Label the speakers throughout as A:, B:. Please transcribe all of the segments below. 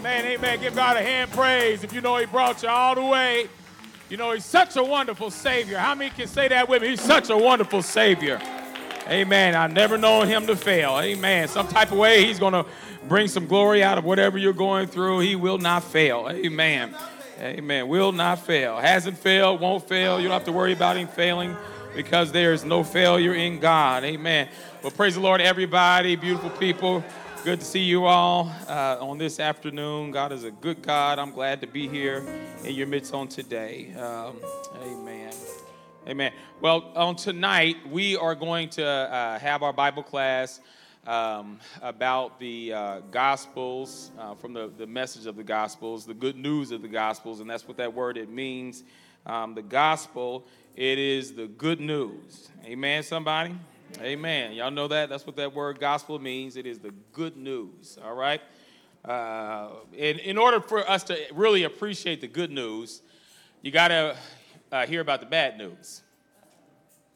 A: Amen, amen. Give God a hand praise if you know He brought you all the way. You know, He's such a wonderful Savior. How many can say that with me? He's such a wonderful Savior. Amen. I've never known Him to fail. Amen. Some type of way He's going to bring some glory out of whatever you're going through. He will not fail. Amen. Amen. Will not fail. Hasn't failed, won't fail. You don't have to worry about Him failing because there is no failure in God. Amen. Well, praise the Lord, everybody, beautiful people. Good to see you all uh, on this afternoon. God is a good God. I'm glad to be here in your midst on today. Um, amen. Amen. Well, on tonight, we are going to uh, have our Bible class um, about the uh, Gospels, uh, from the, the message of the Gospels, the good news of the Gospels, and that's what that word it means. Um, the Gospel, it is the good news. Amen, somebody? Amen. Y'all know that? That's what that word gospel means. It is the good news. All right? Uh, in, in order for us to really appreciate the good news, you got to uh, hear about the bad news.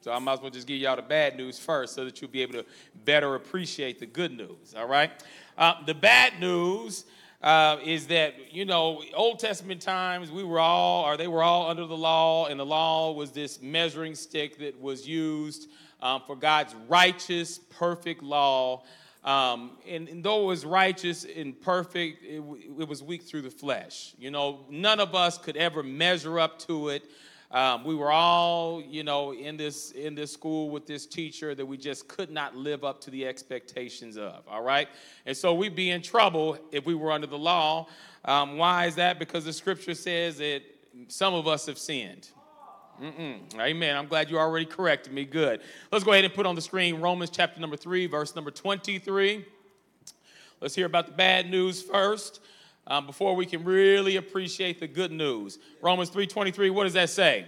A: So I might as well just give y'all the bad news first so that you'll be able to better appreciate the good news. All right? Uh, the bad news uh, is that, you know, Old Testament times, we were all, or they were all under the law, and the law was this measuring stick that was used um, for God's righteous, perfect law. Um, and, and, though it was righteous and perfect, it, it, was weak through the flesh. You know, none of us could ever measure up to it. Um, we were all, you know, in this in this school with this teacher that we just could not live up to the expectations of. All right, and so we'd be in trouble if we were under the law. Um, why is that? Because the scripture says that some of us have sinned. Mm-mm. Amen. I'm glad you already corrected me. Good. Let's go ahead and put on the screen Romans chapter number 3, verse number 23. Let's hear about the bad news first um, before we can really appreciate the good news. Romans 3:23, what does that say?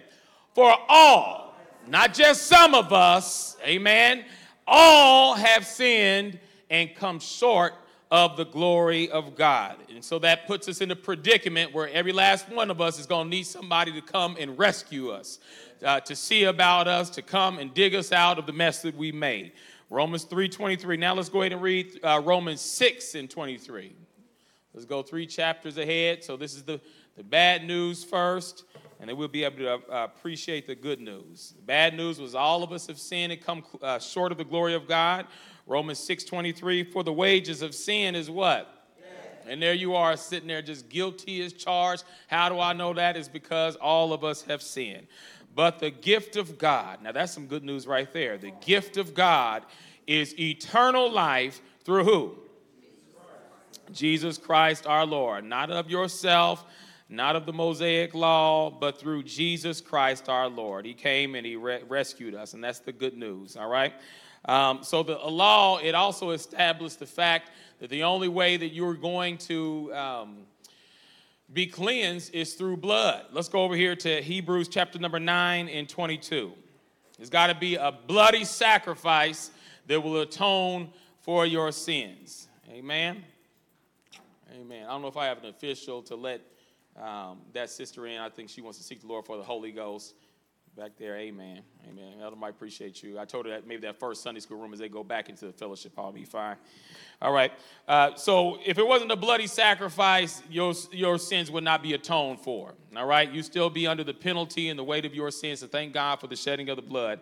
A: For all, not just some of us, amen, all have sinned and come short of the glory of God. And so that puts us in a predicament where every last one of us is going to need somebody to come and rescue us, uh, to see about us, to come and dig us out of the mess that we made. Romans 3:23. Now let's go ahead and read uh, Romans 6 and 23. Let's go three chapters ahead. So this is the, the bad news first, and then we'll be able to uh, appreciate the good news. The bad news was all of us have sinned and come uh, short of the glory of God. Romans 6:23, for the wages of sin is what? And there you are sitting there just guilty as charged. How do I know that? Is because all of us have sinned. But the gift of God, now that's some good news right there. The gift of God is eternal life through who? Jesus Christ our Lord. Not of yourself, not of the Mosaic law, but through Jesus Christ our Lord. He came and he re- rescued us, and that's the good news, all right? Um, so the law, it also established the fact that the only way that you're going to um, be cleansed is through blood. Let's go over here to Hebrews chapter number 9 and 22. There's got to be a bloody sacrifice that will atone for your sins. Amen. Amen. I don't know if I have an official to let um, that sister in. I think she wants to seek the Lord for the Holy Ghost back there. Amen. Amen. Elder might appreciate you. I told her that maybe that first Sunday school room as they go back into the fellowship hall be fine. All right. Uh, so if it wasn't a bloody sacrifice, your, your sins would not be atoned for. All right. You still be under the penalty and the weight of your sins. So thank God for the shedding of the blood.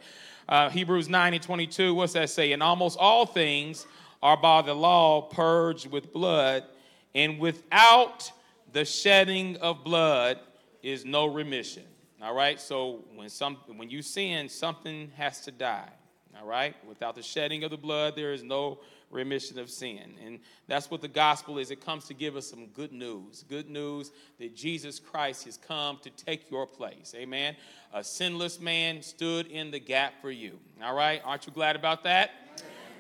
A: Uh, Hebrews 9 and 22, what's that say? And almost all things are by the law purged with blood, and without the shedding of blood is no remission. All right? So when some when you sin, something has to die. All right? Without the shedding of the blood, there is no remission of sin. And that's what the gospel is. It comes to give us some good news. Good news that Jesus Christ has come to take your place. Amen. A sinless man stood in the gap for you. All right? Aren't you glad about that?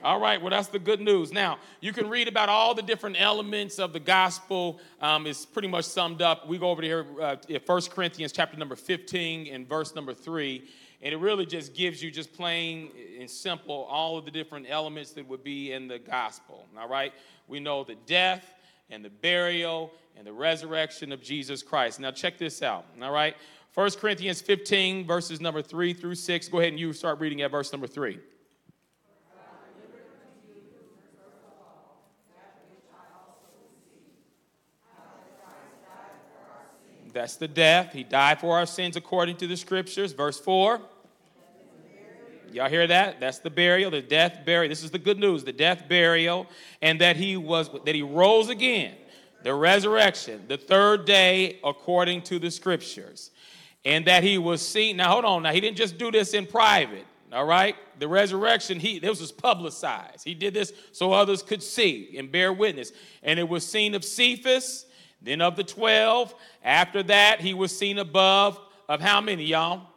A: All right, well, that's the good news. Now, you can read about all the different elements of the gospel. Um, it's pretty much summed up. We go over to here uh, 1 Corinthians chapter number 15 and verse number 3. And it really just gives you, just plain and simple, all of the different elements that would be in the gospel. All right? We know the death and the burial and the resurrection of Jesus Christ. Now, check this out. All right? 1 Corinthians 15, verses number 3 through 6. Go ahead and you start reading at verse number 3. That's the death. He died for our sins according to the scriptures. Verse 4. Y'all hear that? That's the burial, the death, burial. This is the good news, the death, burial, and that he was that he rose again, the resurrection, the third day according to the scriptures. And that he was seen. Now hold on. Now he didn't just do this in private. All right? The resurrection, he this was publicized. He did this so others could see and bear witness. And it was seen of Cephas, then of the 12. After that, he was seen above of how many, y'all?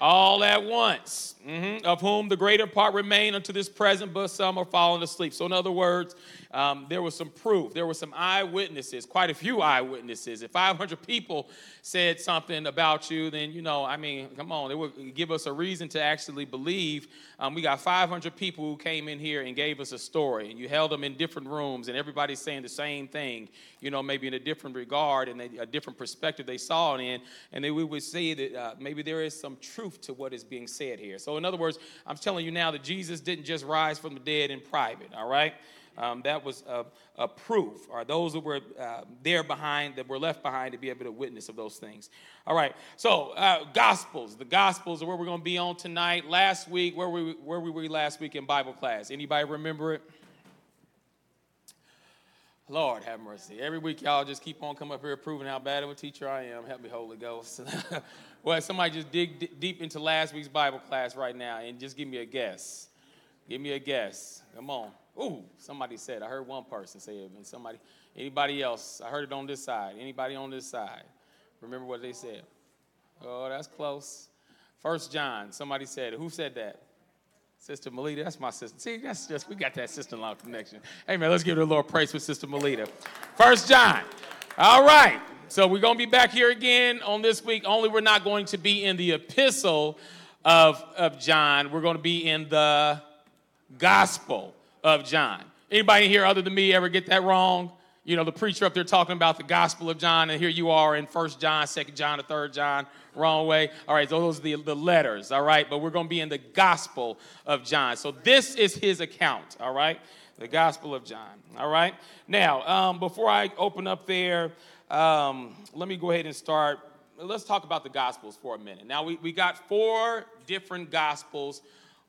A: all at once, mm-hmm. of whom the greater part remain unto this present, but some are fallen asleep. So, in other words, um, there was some proof. There were some eyewitnesses, quite a few eyewitnesses. If 500 people said something about you, then, you know, I mean, come on, it would give us a reason to actually believe. Um, we got 500 people who came in here and gave us a story, and you held them in different rooms, and everybody's saying the same thing, you know, maybe in a different regard and a different perspective they saw it in, and then we would see that uh, maybe there is some truth to what is being said here. So, in other words, I'm telling you now that Jesus didn't just rise from the dead in private, all right? Um, that was a, a, proof, or those that were uh, there behind, that were left behind to be able to witness of those things. All right, so uh, Gospels. The Gospels are where we're going to be on tonight. Last week, where, we, where were we last week in Bible class? Anybody remember it? Lord have mercy. Every week, y'all just keep on coming up here proving how bad of a teacher I am. Help me, Holy Ghost. well, somebody just dig d- deep into last week's Bible class right now and just give me a guess. Give me a guess. Come on. Ooh, somebody said. I heard one person say it, and somebody, anybody else? I heard it on this side. Anybody on this side? Remember what they said? Oh, that's close. First John. Somebody said. Who said that? Sister Melita. That's my sister. See, that's just we got that sister-in-law connection. Hey man, let's give it a little praise for Sister Melita. First John. All right. So we're gonna be back here again on this week. Only we're not going to be in the epistle of, of John. We're to be in the gospel of John. Anybody here other than me ever get that wrong? You know, the preacher up there talking about the Gospel of John, and here you are in First John, Second John, or Third John, wrong way. All right, those are the, the letters, all right? But we're going to be in the Gospel of John. So this is his account, all right? The Gospel of John, all right? Now, um, before I open up there, um, let me go ahead and start. Let's talk about the Gospels for a minute. Now, we, we got four different Gospels.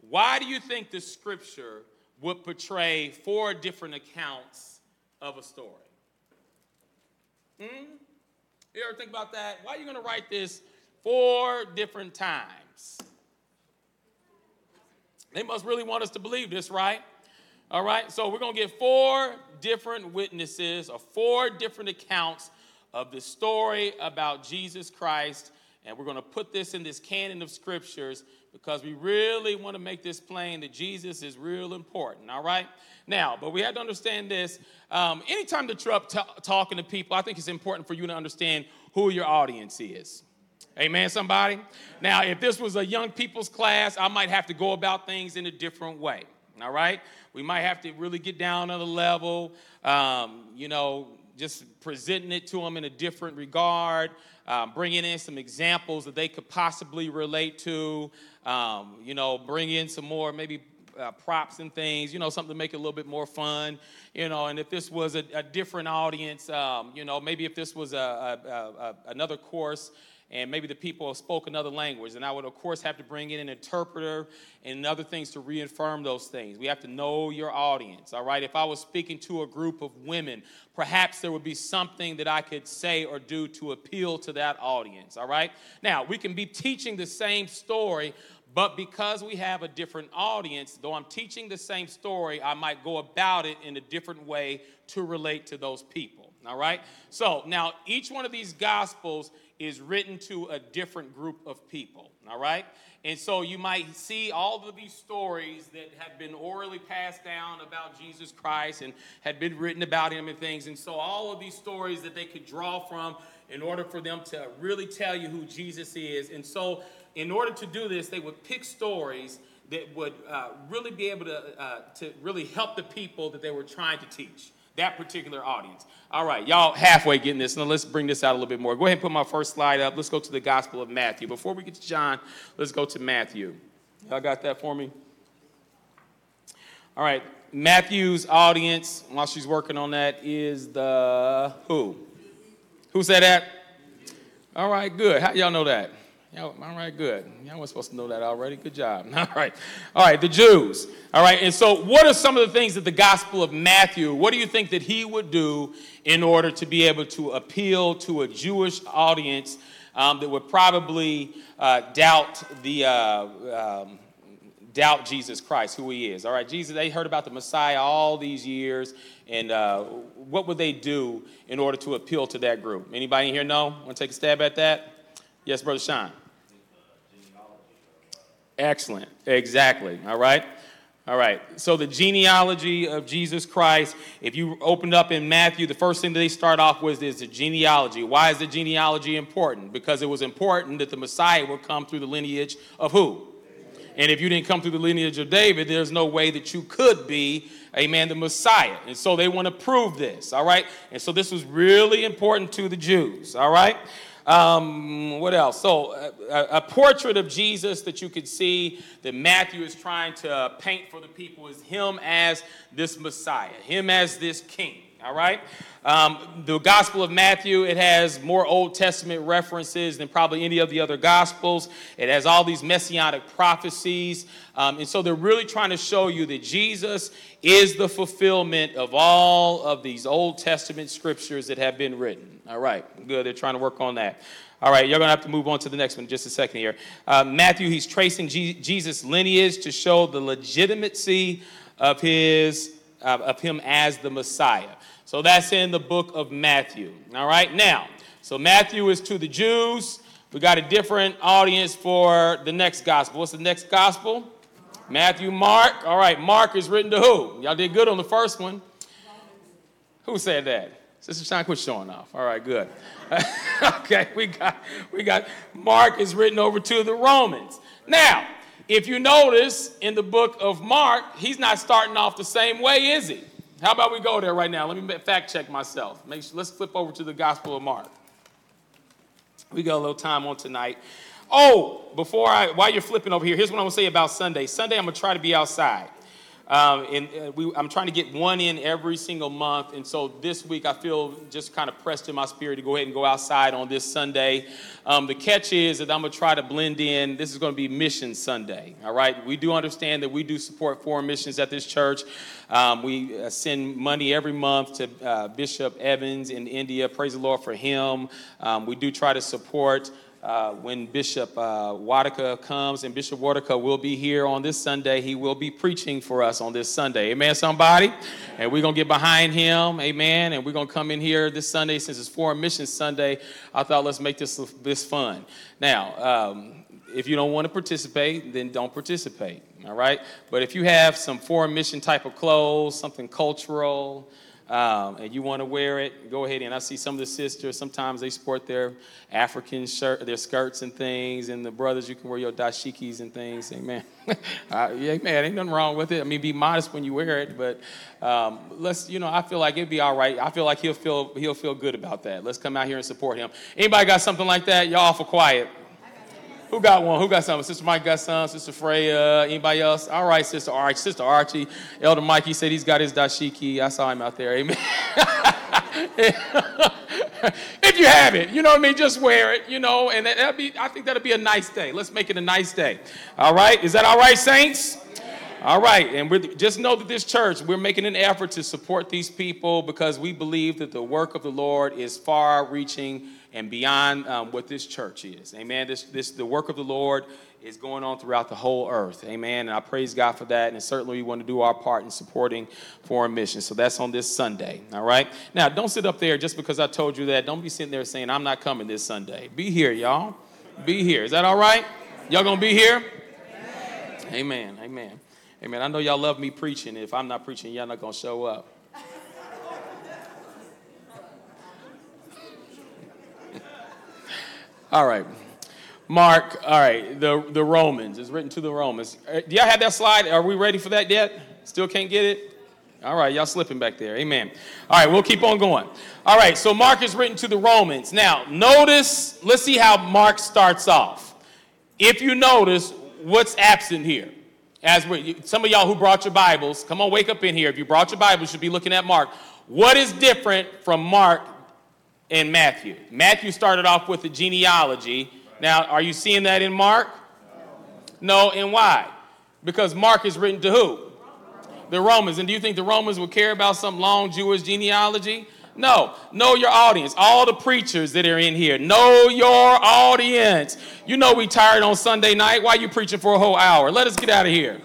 A: Why do you think the scripture would portray four different accounts of a story. Hmm? You ever think about that? Why are you going to write this four different times? They must really want us to believe this, right? All right, so we're going to get four different witnesses or four different accounts of the story about Jesus Christ, and we're going to put this in this canon of scriptures because we really want to make this plain that Jesus is real important, all right? Now, but we have to understand this. Um, anytime that you're up t- talking to people, I think it's important for you to understand who your audience is. Amen, somebody? Now, if this was a young people's class, I might have to go about things in a different way, all right? We might have to really get down on the level, um, you know, just presenting it to them in a different regard, um, bringing in some examples that they could possibly relate to, um, you know, bring in some more maybe uh, props and things, you know, something to make it a little bit more fun, you know. And if this was a, a different audience, um, you know, maybe if this was a, a, another course, and maybe the people spoke another language. And I would, of course, have to bring in an interpreter and other things to reaffirm those things. We have to know your audience, all right? If I was speaking to a group of women, perhaps there would be something that I could say or do to appeal to that audience, all right? Now, we can be teaching the same story, but because we have a different audience, though I'm teaching the same story, I might go about it in a different way to relate to those people. All right? So now each one of these gospels is written to a different group of people, all right? And so you might see all of these stories that have been orally passed down about Jesus Christ and had been written about him and things. And so all of these stories that they could draw from in order for them to really tell you who Jesus is. And so, in order to do this, they would pick stories that would uh, really be able to, uh, to really help the people that they were trying to teach that particular audience. All right, y'all halfway getting this. Now let's bring this out a little bit more. Go ahead and put my first slide up. Let's go to the Gospel of Matthew. Before we get to John, let's go to Matthew. Y'all got that for me? All right, Matthew's audience, while she's working on that, is the who? Who said that? All right, good. How y'all know that? Y'all, all right, good. Y'all were supposed to know that already. Good job. All right. All right, the Jews. All right, and so what are some of the things that the Gospel of Matthew, what do you think that he would do in order to be able to appeal to a Jewish audience um, that would probably uh, doubt the. Uh, um, doubt Jesus Christ, who he is. All right, Jesus, they heard about the Messiah all these years, and uh, what would they do in order to appeal to that group? Anybody here know? Want to take a stab at that? Yes, Brother Sean. Excellent. Exactly. All right. All right. So the genealogy of Jesus Christ, if you opened up in Matthew, the first thing that they start off with is the genealogy. Why is the genealogy important? Because it was important that the Messiah would come through the lineage of who? And if you didn't come through the lineage of David, there's no way that you could be, amen, the Messiah. And so they want to prove this, all right? And so this was really important to the Jews, all right? Um, what else? So, a, a, portrait of Jesus that you could see that Matthew is trying to paint for the people is him as this Messiah, him as this king. All right? Um, the Gospel of Matthew, it has more Old Testament references than probably any of the other Gospels. It has all these messianic prophecies. Um, and so they're really trying to show you that Jesus is the fulfillment of all of these Old Testament scriptures that have been written. All right, good. They're trying to work on that. All right, you're going to have to move on to the next one just a second here. Uh, Matthew, he's tracing G- Jesus' lineage to show the legitimacy of his uh, of him as the Messiah. So that's in the book of Matthew. All right, now, so Matthew is to the Jews. We got a different audience for the next gospel. What's the next gospel? Matthew, Mark. All right, Mark is written to who? Y'all did good on the first one. Who said that? Sister Sean, quit showing off. All right, good. okay, we got we got Mark is written over to the Romans. Now, if you notice in the book of Mark, he's not starting off the same way, is he? How about we go there right now? Let me fact check myself. Make sure, let's flip over to the Gospel of Mark. We got a little time on tonight. Oh, before I, while you're flipping over here, here's what I'm gonna say about Sunday. Sunday, I'm gonna try to be outside. Um, and uh, we, I'm trying to get one in every single month. And so this week, I feel just kind of pressed in my spirit to go ahead and go outside on this Sunday. Um, the catch is that I'm going to try to blend in. This is going to be Mission Sunday. All right. We do understand that we do support foreign missions at this church. Um, we uh, send money every month to uh, Bishop Evans in India. Praise the Lord for him. Um, we do try to support uh, when Bishop uh, Wadika comes, and Bishop Wadika will be here on this Sunday. He will be preaching for us on this Sunday. Amen, somebody? And we're going to get behind him. Amen. And we're going to come in here this Sunday since it's Foreign Mission Sunday. I thought let's make this, this fun. Now, um, if you don't want to participate, then don't participate. All right? But if you have some foreign mission type of clothes, something cultural, um, and you want to wear it, go ahead. And I see some of the sisters, sometimes they sport their African shirt, their skirts and things. And the brothers, you can wear your dashikis and things. Amen. uh, yeah, man, ain't nothing wrong with it. I mean, be modest when you wear it, but um, let's, you know, I feel like it'd be all right. I feel like he'll feel, he'll feel good about that. Let's come out here and support him. Anybody got something like that? Y'all awful quiet. Who got one? Who got something? Sister Mike got some. Sister Freya. Anybody else? All right, Sister Archie. Sister Archie. Elder Mikey said he's got his dashiki. I saw him out there. Amen. if you have it, you know what I mean. Just wear it, you know, and that'll be. I think that'll be a nice day. Let's make it a nice day. All right. Is that all right, saints? All right, and we just know that this church, we're making an effort to support these people because we believe that the work of the Lord is far reaching and beyond um, what this church is. Amen. This, this, the work of the Lord is going on throughout the whole earth. Amen. And I praise God for that. And certainly we want to do our part in supporting foreign missions. So that's on this Sunday. All right. Now, don't sit up there just because I told you that. Don't be sitting there saying, I'm not coming this Sunday. Be here, y'all. Be here. Is that all right? Y'all going to be here? Amen. Amen. Amen. I know y'all love me preaching. If I'm not preaching, y'all not going to show up. All right. Mark, all right, the, the Romans. It's written to the Romans. Uh, do y'all have that slide? Are we ready for that yet? Still can't get it? All right, y'all slipping back there. Amen. All right, we'll keep on going. All right, so Mark is written to the Romans. Now, notice, let's see how Mark starts off. If you notice, what's absent here? As we, some of y'all who brought your Bibles, come on, wake up in here. If you brought your Bibles, you should be looking at Mark. What is different from Mark and Matthew. Matthew started off with the genealogy. Now, are you seeing that in Mark? No, and why? Because Mark is written to who? The Romans. And do you think the Romans would care about some long Jewish genealogy? No, know your audience. All the preachers that are in here, know your audience. You know we tired on Sunday night. Why you preaching for a whole hour? Let us get out of here.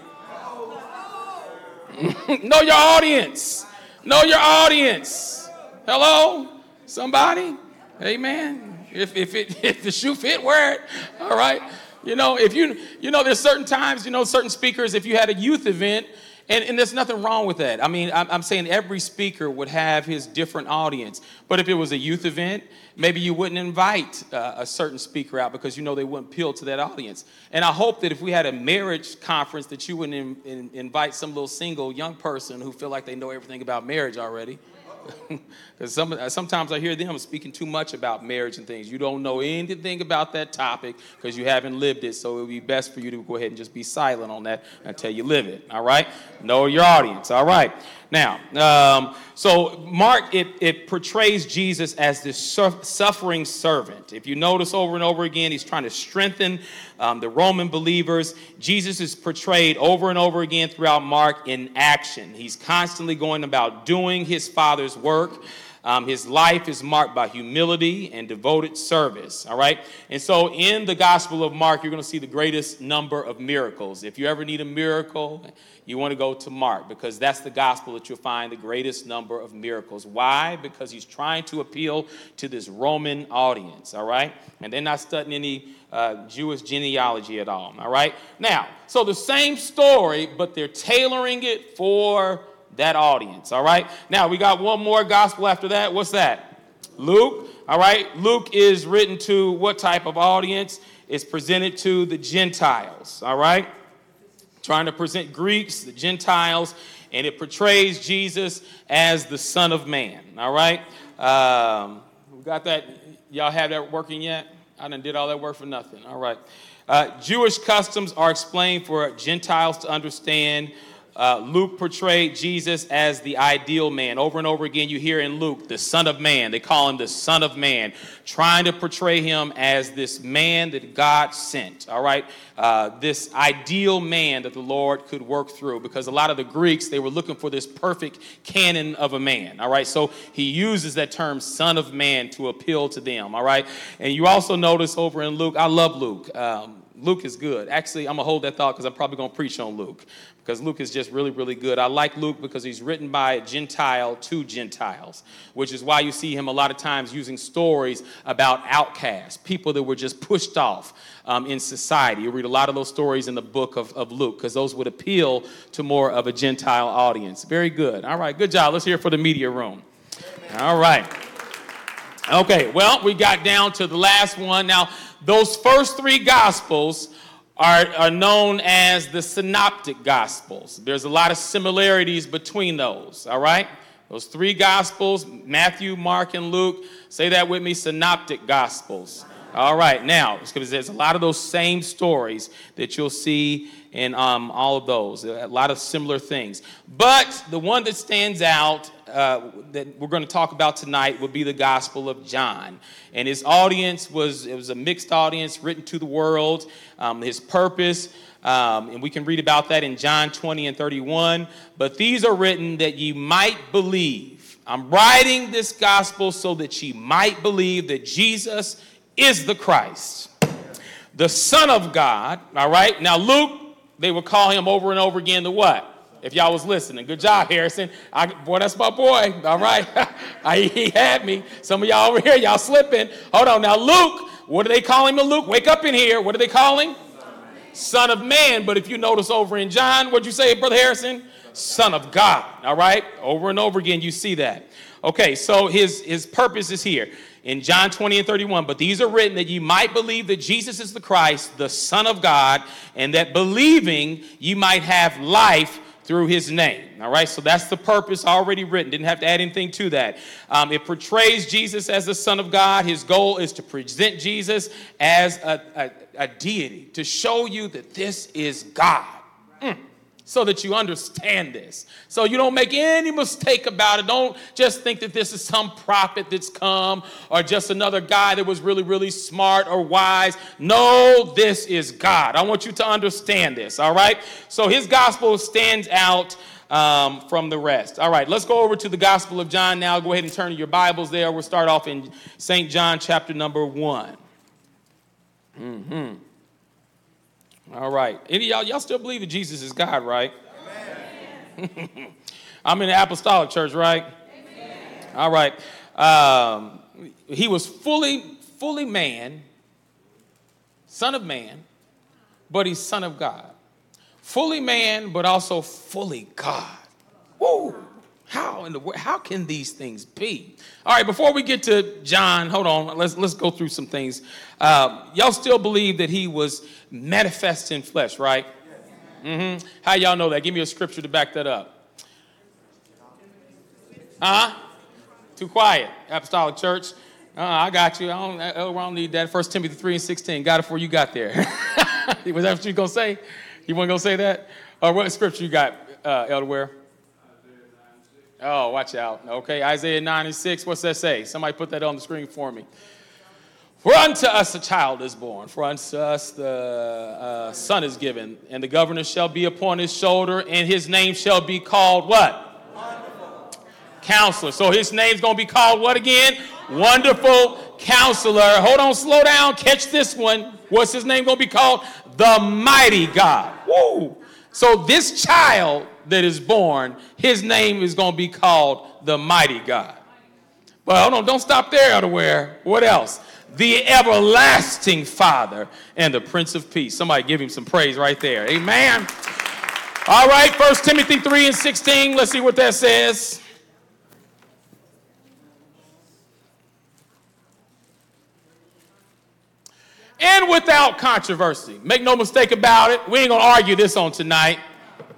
A: know your audience. Know your audience. Hello? Somebody? Amen. If, if, it, if the shoe fit, wear it. All right. You know, if you, you know, there's certain times, you know, certain speakers, if you had a youth event, and, and there's nothing wrong with that. I mean, I'm, I'm saying every speaker would have his different audience. But if it was a youth event, maybe you wouldn't invite uh, a certain speaker out because you know they wouldn't appeal to that audience. And I hope that if we had a marriage conference, that you wouldn't in, in, invite some little single young person who feel like they know everything about marriage already. Because some, uh, sometimes I hear them speaking too much about marriage and things. You don't know anything about that topic because you haven't lived it. So it would be best for you to go ahead and just be silent on that until you live it. All right? Know your audience. All right. Now, um, so Mark, it, it portrays Jesus as this suffering servant. If you notice over and over again, he's trying to strengthen um, the Roman believers. Jesus is portrayed over and over again throughout Mark in action. He's constantly going about doing his Father's work. Um, his life is marked by humility and devoted service. All right. And so in the Gospel of Mark, you're going to see the greatest number of miracles. If you ever need a miracle, you want to go to Mark because that's the gospel that you'll find the greatest number of miracles. Why? Because he's trying to appeal to this Roman audience. All right. And they're not studying any uh, Jewish genealogy at all. All right. Now, so the same story, but they're tailoring it for that audience. All right. Now we got one more gospel after that. What's that? Luke. All right. Luke is written to what type of audience? It's presented to the Gentiles. All right. Trying to present Greeks, the Gentiles, and it portrays Jesus as the Son of Man. All right. Um, we got that. Y'all have that working yet? I done did all that work for nothing. All right. Uh, Jewish customs are explained for Gentiles to understand. Uh, Luke portrayed Jesus as the ideal man. Over and over again, you hear in Luke, the Son of Man. They call him the Son of Man, trying to portray him as this man that God sent, all right? Uh, this ideal man that the Lord could work through. Because a lot of the Greeks, they were looking for this perfect canon of a man, all right? So he uses that term, Son of Man, to appeal to them, all right? And you also notice over in Luke, I love Luke. Um, Luke is good. Actually, I'm going to hold that thought because I'm probably going to preach on Luke because Luke is just really, really good. I like Luke because he's written by Gentile to Gentiles, which is why you see him a lot of times using stories about outcasts, people that were just pushed off um, in society. You read a lot of those stories in the book of, of Luke because those would appeal to more of a Gentile audience. Very good. All right, good job. Let's hear for the media room. All right. Okay, well, we got down to the last one. Now, those first three gospels are, are known as the synoptic gospels. There's a lot of similarities between those, all right? Those three gospels Matthew, Mark, and Luke. Say that with me synoptic gospels. All right, now, because there's a lot of those same stories that you'll see in um, all of those, a lot of similar things. But the one that stands out uh, that we're going to talk about tonight would be the Gospel of John. And his audience was, it was a mixed audience written to the world. Um, his purpose, um, and we can read about that in John 20 and 31. But these are written that ye might believe. I'm writing this gospel so that ye might believe that Jesus is the Christ, the Son of God. All right. Now, Luke, they would call him over and over again the what? If y'all was listening, good job, Harrison. I, boy, that's my boy. All right, I, he had me. Some of y'all over here, y'all slipping. Hold on, now Luke. What do they call him? Luke, wake up in here. What do they call him? Son of man. But if you notice over in John, what'd you say, Brother Harrison? Son of God. All right, over and over again, you see that. Okay, so his his purpose is here in John 20 and 31. But these are written that you might believe that Jesus is the Christ, the Son of God, and that believing you might have life through his name. All right, so that's the purpose already written. Didn't have to add anything to that. Um, it portrays Jesus as the Son of God. His goal is to present Jesus as a, a, a deity, to show you that this is God. Mm. So that you understand this. So you don't make any mistake about it. Don't just think that this is some prophet that's come or just another guy that was really, really smart or wise. No, this is God. I want you to understand this, all right? So his gospel stands out um, from the rest. All right, let's go over to the Gospel of John now. Go ahead and turn your Bibles there. We'll start off in St. John chapter number one. Mm-hmm. All right. Any y'all, y'all still believe that Jesus is God, right? I'm in the apostolic church, right? Amen. All right. Um, he was fully, fully man, son of man, but he's son of God. Fully man, but also fully God. Woo! How in the how can these things be? All right, before we get to John, hold on. Let's let's go through some things. Uh, y'all still believe that he was manifest in flesh, right? Mm-hmm. How y'all know that? Give me a scripture to back that up. Huh? Too quiet. Apostolic Church. Uh, I got you. I don't, I don't need that. First Timothy 3 and 16. Got it for you got there. was that what you going to say? You want to go say that? Or what scripture you got, uh, Elder Ware? Oh, watch out. Okay, Isaiah 96, What's that say? Somebody put that on the screen for me. For unto us a child is born, for unto us the uh, son is given, and the governor shall be upon his shoulder, and his name shall be called what? Wonderful. Counselor. So his name's going to be called what again? Wonderful Counselor. Hold on, slow down, catch this one. What's his name going to be called? The Mighty God. Woo! So this child that is born, his name is going to be called the Mighty God. Hold on, don't stop there, Elder What else? the everlasting Father and the Prince of Peace. Somebody give him some praise right there. Amen. All right, First Timothy 3 and 16. Let's see what that says. And without controversy. Make no mistake about it. We ain't going to argue this on tonight.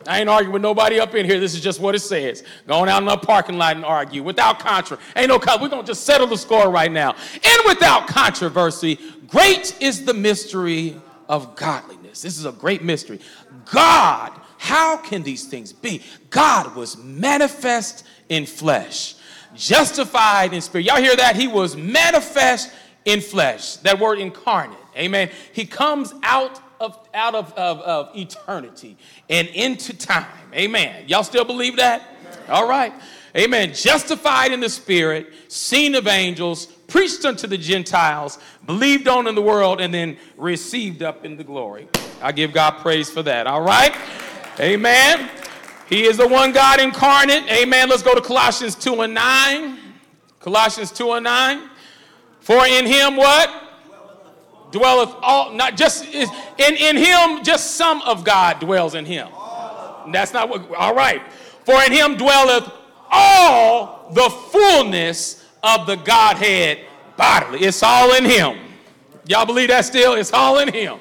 A: I ain't arguing with nobody up in here. This is just what it says. Going out in the parking lot and argue without controversy. Ain't no, we're going to just settle the score right now. And without controversy, great is the mystery of godliness. This is a great mystery. God, how can these things be? God was manifest in flesh, justified in spirit. Y'all hear that? He was manifest in flesh. That word incarnate. Amen. He comes out of, out of, of, of eternity and into time. Amen. Y'all still believe that? All right. Amen. Justified in the Spirit, seen of angels, preached unto the Gentiles, believed on in the world, and then received up in the glory. I give God praise for that. All right. Amen. He is the one God incarnate. Amen. Let's go to Colossians 2 and 9. Colossians 2 and 9. For in him what? Dwelleth all, not just, is, in, in him, just some of God dwells in him. That's not what, all right. For in him dwelleth all the fullness of the Godhead bodily. It's all in him. Y'all believe that still? It's all in him.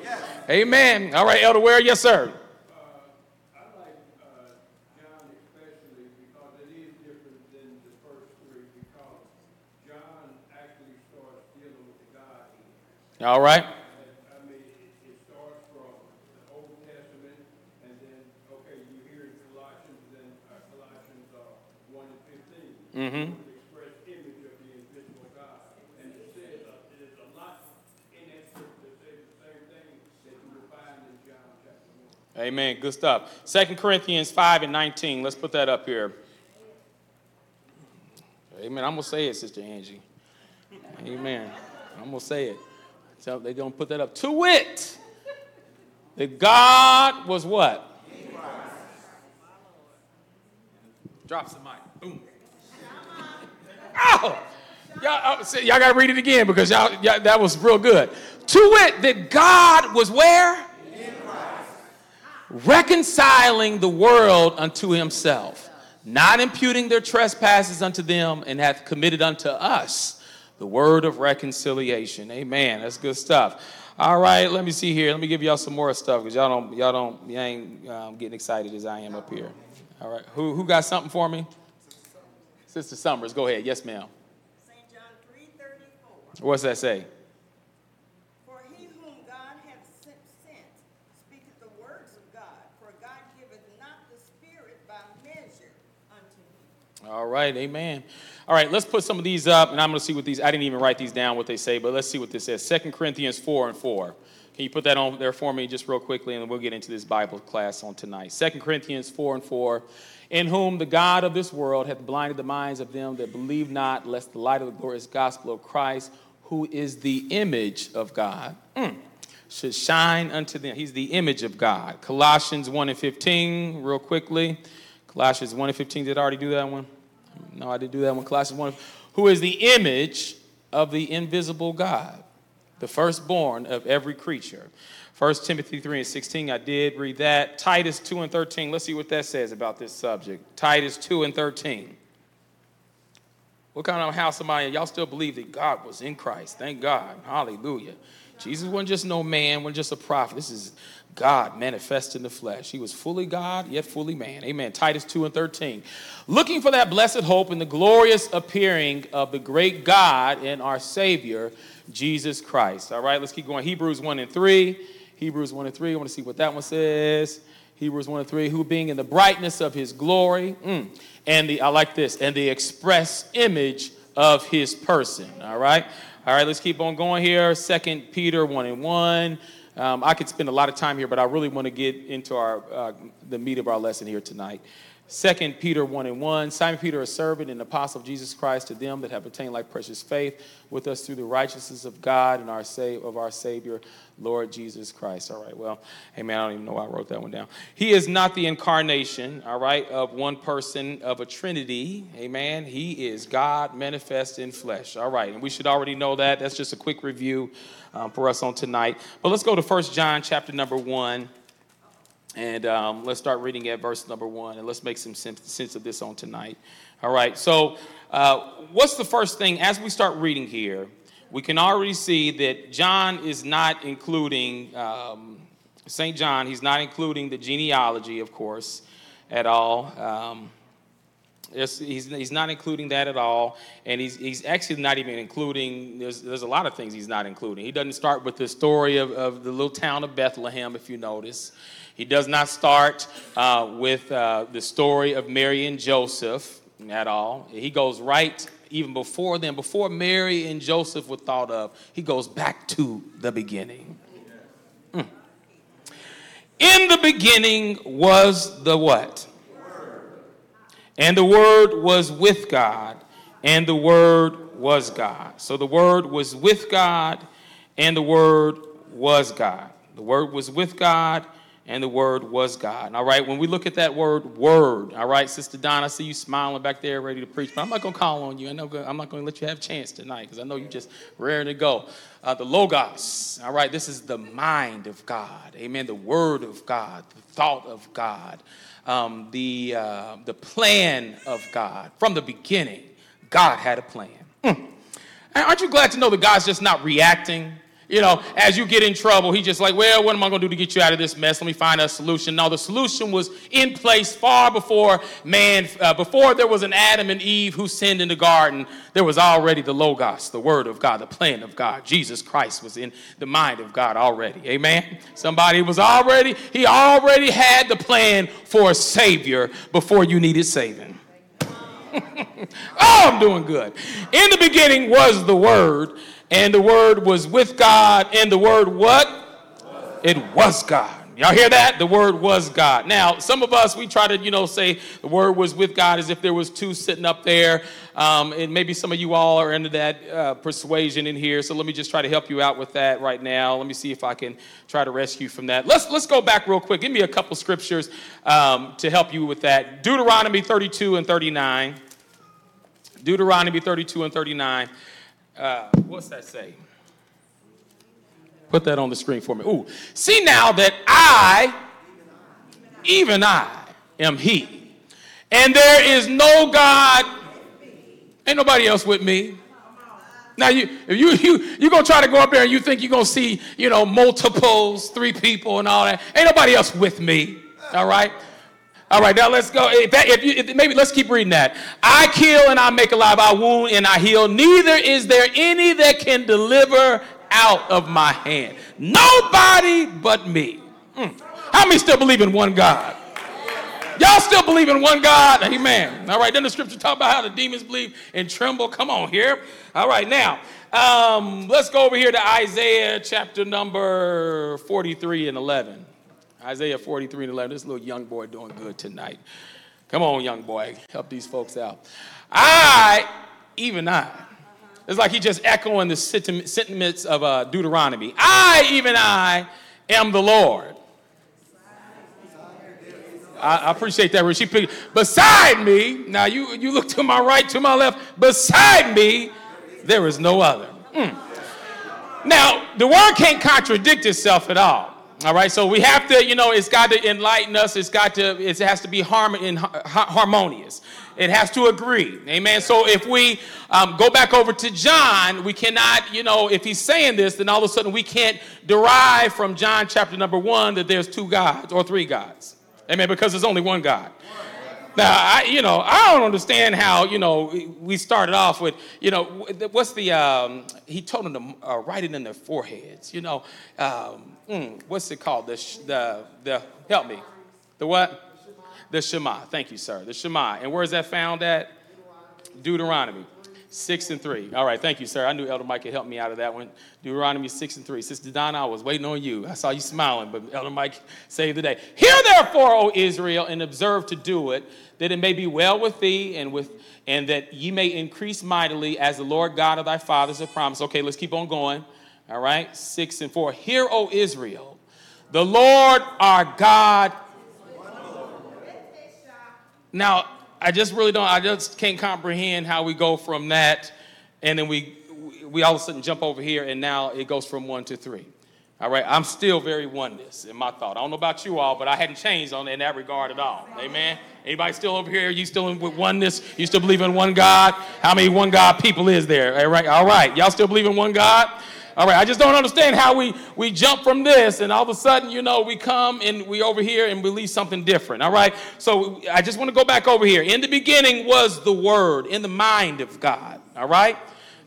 A: Amen. All right, Elder Ware, yes, sir. All right.
B: I mean, it, starts from the Old Testament, and then, okay, you hear Colossians, then Colossians 1 and 15. Mm-hmm. Express image of the invisible God. And it says, there's a lot in that scripture that says the same thing that you will find in John chapter 1.
A: Amen. Good stuff. Second Corinthians 5 and 19. Let's put that up here. Amen. I'm going to say it, Sister Angie. Amen. I'm going to say it. So they don't put that up. To wit, that God was what? Drops the mic. Boom. Oh! Y'all, oh, y'all got to read it again because y'all, y'all, that was real good. To wit, that God was where? Reconciling the world unto himself, not imputing their trespasses unto them, and hath committed unto us the word of reconciliation. Amen. That's good stuff. All right, let me see here. Let me give y'all some more stuff because y'all don't, y'all don't, y'all ain't um, getting excited as I am up here. All right, who who got something for me? Sister Summers, Sister Summers go ahead. Yes, ma'am.
C: Saint John three thirty four.
A: What's that say?
C: For he whom God hath sent, sent speaketh the words of God. For God giveth not the Spirit by measure unto him.
A: All right, Amen. All right, let's put some of these up, and I'm going to see what these, I didn't even write these down, what they say, but let's see what this says. 2 Corinthians 4 and 4. Can you put that on there for me just real quickly, and then we'll get into this Bible class on tonight. 2 Corinthians 4 and 4. In whom the God of this world hath blinded the minds of them that believe not, lest the light of the glorious gospel of Christ, who is the image of God, mm, should shine unto them. He's the image of God. Colossians 1 and 15, real quickly. Colossians 1 and 15, did I already do that one? No, I didn't do that one. Colossians 1. Who is the image of the invisible God, the firstborn of every creature. 1 Timothy 3 and 16, I did read that. Titus 2 and 13, let's see what that says about this subject. Titus 2 and 13. What kind of house am I in? Y'all still believe that God was in Christ. Thank God. Hallelujah. Jesus wasn't just no man, wasn't just a prophet. This is God manifest in the flesh. He was fully God, yet fully man. Amen. Titus 2 and 13. Looking for that blessed hope and the glorious appearing of the great God and our Savior, Jesus Christ. All right, let's keep going. Hebrews 1 and 3. Hebrews 1 and 3. I want to see what that one says. Hebrews 1 and 3. Who being in the brightness of his glory, mm, and the, I like this, and the express image of his person. All right. All right, let's keep on going here. Second Peter 1 and 1. Um, I could spend a lot of time here, but I really want to get into our, uh, the meat of our lesson here tonight. Second Peter 1 and 1. Simon Peter, a servant and apostle of Jesus Christ, to them that have obtained like precious faith with us through the righteousness of God and our save of our Savior, Lord Jesus Christ. All right, well, hey man, I don't even know why I wrote that one down. He is not the incarnation, all right, of one person of a trinity. Amen. He is God manifest in flesh. All right, and we should already know that. That's just a quick review um, for us on tonight. But let's go to First John chapter number 1. And um, let's start reading at verse number one, and let's make some sense of this on tonight. All right, so uh, what's the first thing as we start reading here? We can already see that John is not including, um, St. John, he's not including the genealogy, of course, at all. Um, he's, he's not including that at all. And he's, he's actually not even including, there's, there's a lot of things he's not including. He doesn't start with the story of, of the little town of Bethlehem, if you notice. He does not start uh, with uh, the story of Mary and Joseph at all. He goes right even before them, before Mary and Joseph were thought of, he goes back to the beginning. Mm. In the beginning was the what? And the Word was with God, and the Word was God. So the Word was with God, and the Word was God. The Word was with God, and the Word was God. All right, when we look at that word, word, all right, Sister Donna, I see you smiling back there, ready to preach, but I'm not going to call on you. I know I'm not going to let you have a chance tonight because I know you're just raring to go. Uh, the Logos, all right, this is the mind of God. Amen. The Word of God, the thought of God, um, the, uh, the plan of God. From the beginning, God had a plan. Mm. Aren't you glad to know that God's just not reacting? You know, as you get in trouble, he's just like, well, what am I going to do to get you out of this mess? Let me find a solution. No, the solution was in place far before man, uh, before there was an Adam and Eve who sinned in the garden. There was already the Logos, the Word of God, the plan of God. Jesus Christ was in the mind of God already. Amen. Somebody was already, he already had the plan for a Savior before you needed saving. oh, I'm doing good. In the beginning was the Word and the Word was with God, and the Word what? It was God. Y'all hear that? The Word was God. Now, some of us, we try to, you know, say the Word was with God as if there was two sitting up there. Um, and maybe some of you all are into that uh, persuasion in here. So let me just try to help you out with that right now. Let me see if I can try to rescue from that. Let's, let's go back real quick. Give me a couple scriptures um, to help you with that. Deuteronomy 32 and 39. Deuteronomy 32 and 39. Uh, what's that say? Put that on the screen for me. Ooh, see now that I, even I, am He, and there is no God. Ain't nobody else with me. Now you, if you you you gonna try to go up there and you think you're gonna see you know multiples, three people and all that. Ain't nobody else with me. All right. All right, now let's go. If, that, if you, if, maybe let's keep reading that. I kill and I make alive. I wound and I heal. Neither is there any that can deliver out of my hand. Nobody but me. Mm. How many still believe in one God? Y'all still believe in one God? Amen. All right, then the scripture talk about how the demons believe and tremble. Come on here. All right, now, um, let's go over here to Isaiah chapter number 43 and 11. Isaiah 43 and 11. This little young boy doing good tonight. Come on, young boy. Help these folks out. I, even I, it's like he just echoing the sentiments of uh, Deuteronomy. I, even I, am the Lord. I, I appreciate that. She picked, beside me, now you, you look to my right, to my left, beside me, there is no other. Mm. Now, the word can't contradict itself at all. All right, so we have to, you know, it's got to enlighten us. It's got to, it has to be harmonious. It has to agree. Amen. So if we um, go back over to John, we cannot, you know, if he's saying this, then all of a sudden we can't derive from John chapter number one that there's two gods or three gods. Amen. Because there's only one God. Now, I, you know, I don't understand how, you know, we started off with, you know, what's the, um, he told them to uh, write it in their foreheads, you know, um, mm, what's it called? The, the, the, help me. The what? The Shema. Thank you, sir. The Shema. And where is that found at? Deuteronomy. Six and three. All right, thank you, sir. I knew Elder Mike could help me out of that one. Deuteronomy six and three. Sister Donna, I was waiting on you. I saw you smiling, but Elder Mike saved the day. Hear therefore, O Israel, and observe to do it, that it may be well with thee, and with and that ye may increase mightily, as the Lord God of thy fathers hath promised. Okay, let's keep on going. All right, six and four. Hear, O Israel, the Lord our God. Now, I just really don't, I just can't comprehend how we go from that and then we, we all of a sudden jump over here and now it goes from one to three. All right, I'm still very oneness in my thought. I don't know about you all, but I hadn't changed on in that regard at all. Amen. Anybody still over here? You still in with oneness? You still believe in one God? How many one God people is there? All right, all right. Y'all still believe in one God? All right, I just don't understand how we, we jump from this and all of a sudden, you know, we come and we over here and believe something different. All right, so I just want to go back over here. In the beginning was the Word, in the mind of God. All right,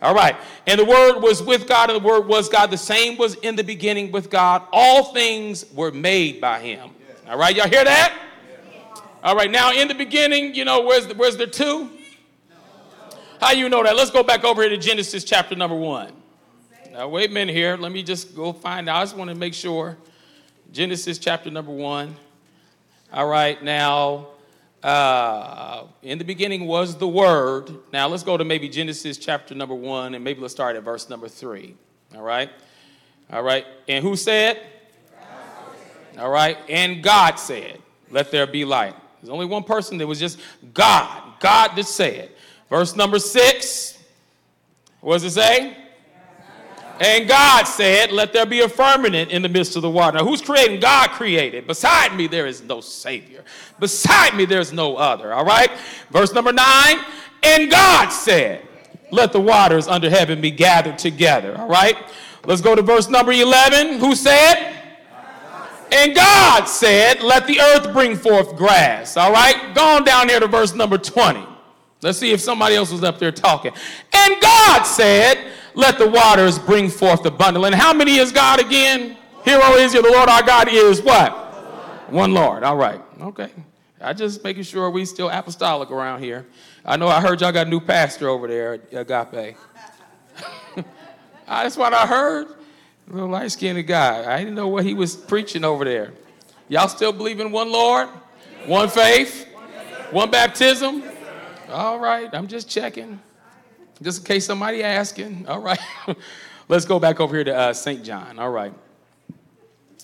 A: all right, and the Word was with God, and the Word was God. The same was in the beginning with God. All things were made by Him. All right, y'all hear that? All right, now in the beginning, you know, where's the, where's the two? How you know that? Let's go back over here to Genesis chapter number one. Now, wait a minute here. Let me just go find out. I just want to make sure. Genesis chapter number one. All right, now, uh, in the beginning was the Word. Now, let's go to maybe Genesis chapter number one, and maybe let's start at verse number three. All right? All right. And who said? All right. And God said, Let there be light. There's only one person that was just God. God that said. Verse number six. What does it say? And God said, Let there be a firmament in the midst of the water. Now, who's creating? God created. Beside me, there is no Savior. Beside me, there's no other. All right? Verse number nine. And God said, Let the waters under heaven be gathered together. All right? Let's go to verse number 11. Who said? And God said, Let the earth bring forth grass. All right? Go on down here to verse number 20. Let's see if somebody else was up there talking. And God said, let the waters bring forth the bundle. And how many is God again? Hero oh, is you. The Lord our God is what? One Lord. All right. Okay. I just making sure we still apostolic around here. I know I heard y'all got a new pastor over there at Agape. That's what I heard. A little light skinned guy. I didn't know what he was preaching over there. Y'all still believe in one Lord, one faith, one baptism? All right, I'm just checking just in case somebody asking. All right. Let's go back over here to uh, St. John. All right.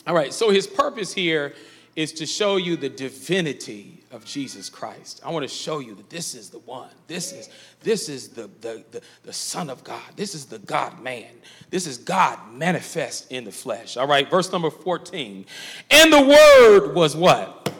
A: All right. So his purpose here is to show you the divinity of Jesus Christ. I want to show you that this is the one. This is this is the, the, the, the Son of God. This is the God man. This is God manifest in the flesh. All right, verse number 14. And the word was what?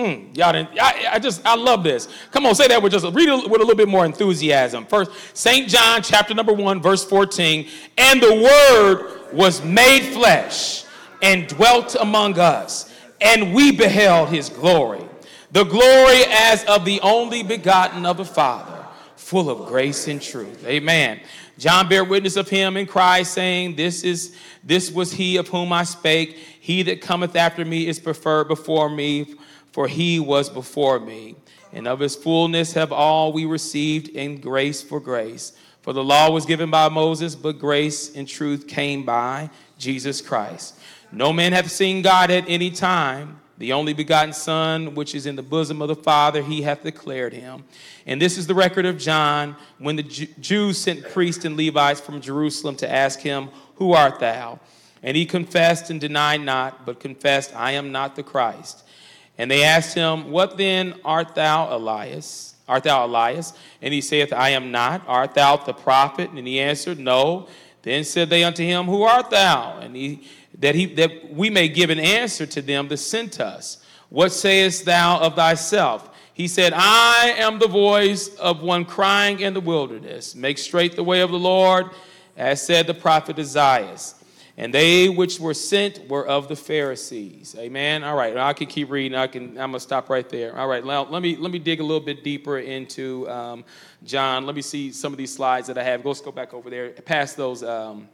A: Mm, y'all didn't, I, I, just, I love this. Come on, say that with just, read it with a little bit more enthusiasm. First, St. John chapter number 1, verse 14. And the word was made flesh and dwelt among us, and we beheld his glory. The glory as of the only begotten of the Father, full of grace and truth. Amen. John bare witness of him in Christ, saying, This is this was he of whom I spake. He that cometh after me is preferred before me for he was before me. And of his fullness have all we received in grace for grace. For the law was given by Moses, but grace and truth came by Jesus Christ. No man hath seen God at any time. The only begotten Son, which is in the bosom of the Father, he hath declared him. And this is the record of John when the Jews sent priests and Levites from Jerusalem to ask him, Who art thou? And he confessed and denied not, but confessed, I am not the Christ. And they asked him, What then art thou, Elias? Art thou Elias? And he saith, I am not. Art thou the prophet? And he answered, No. Then said they unto him, Who art thou? And he that he that we may give an answer to them that sent us. What sayest thou of thyself? He said, I am the voice of one crying in the wilderness. Make straight the way of the Lord, as said the prophet Isaiah. And they which were sent were of the Pharisees. Amen. All right, I can keep reading. I can. I'm gonna stop right there. All right, now let me let me dig a little bit deeper into um, John. Let me see some of these slides that I have. Let's go back over there, past those um,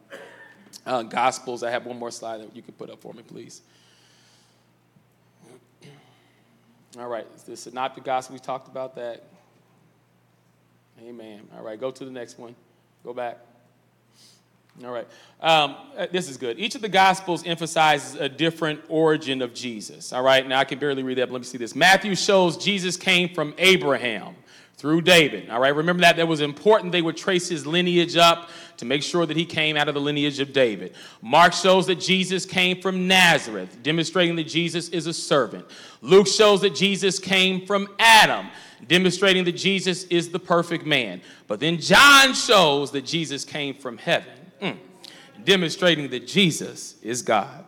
A: uh, Gospels. I have one more slide that you can put up for me, please. All right, the Synoptic Gospel. We talked about that. Amen. All right, go to the next one. Go back. All right. Um, uh, this is good. Each of the Gospels emphasizes a different origin of Jesus. All right. Now, I can barely read that, but let me see this. Matthew shows Jesus came from Abraham through David. All right. Remember that that was important. They would trace his lineage up to make sure that he came out of the lineage of David. Mark shows that Jesus came from Nazareth, demonstrating that Jesus is a servant. Luke shows that Jesus came from Adam, demonstrating that Jesus is the perfect man. But then John shows that Jesus came from heaven Mm. Demonstrating that Jesus is God.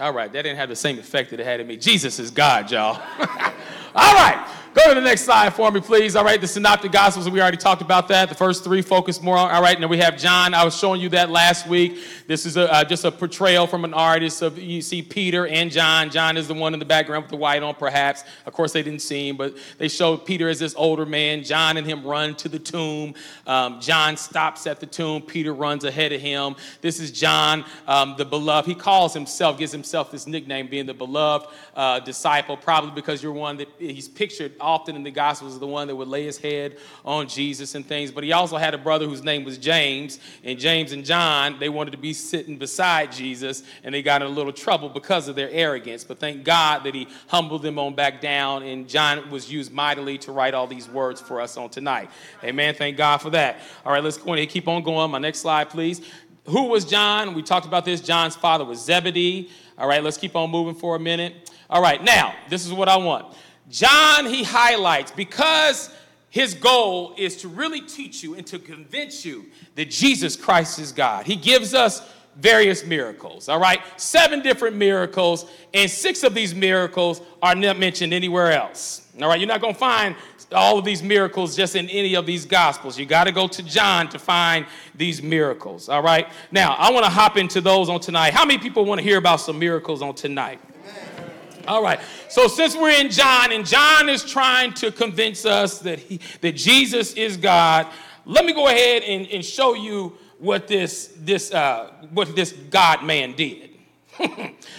A: All right, that didn't have the same effect that it had in me. Jesus is God, y'all. All right. Go to the next slide for me, please. All right, the Synoptic Gospels, we already talked about that. The first three focus more on. All right, now we have John. I was showing you that last week. This is a, uh, just a portrayal from an artist of, you see Peter and John. John is the one in the background with the white on, perhaps. Of course, they didn't see him, but they showed Peter as this older man. John and him run to the tomb. Um, John stops at the tomb. Peter runs ahead of him. This is John, um, the beloved. He calls himself, gives himself this nickname, being the beloved uh, disciple, probably because you're one that he's pictured often in the Gospels as the one that would lay his head on Jesus and things. But he also had a brother whose name was James, and James and John, they wanted to be sitting beside Jesus, and they got in a little trouble because of their arrogance. But thank God that he humbled them on back down, and John was used mightily to write all these words for us on tonight. Amen. Thank God for that. All right, let's go ahead and keep on going. My next slide, please. Who was John? We talked about this. John's father was Zebedee. All right, let's keep on moving for a minute. All right, now, this is what I want. John, he highlights because his goal is to really teach you and to convince you that Jesus Christ is God. He gives us various miracles, all right? Seven different miracles, and six of these miracles are not mentioned anywhere else, all right? You're not to find all of these miracles just in any of these gospels. You got to go to John to find these miracles, all right? Now, I want to hop into those on tonight. How many people want to hear about some miracles on tonight? All right. So since we're in John and John is trying to convince us that he, that Jesus is God, let me go ahead and, and show you what this this uh, what this God man did.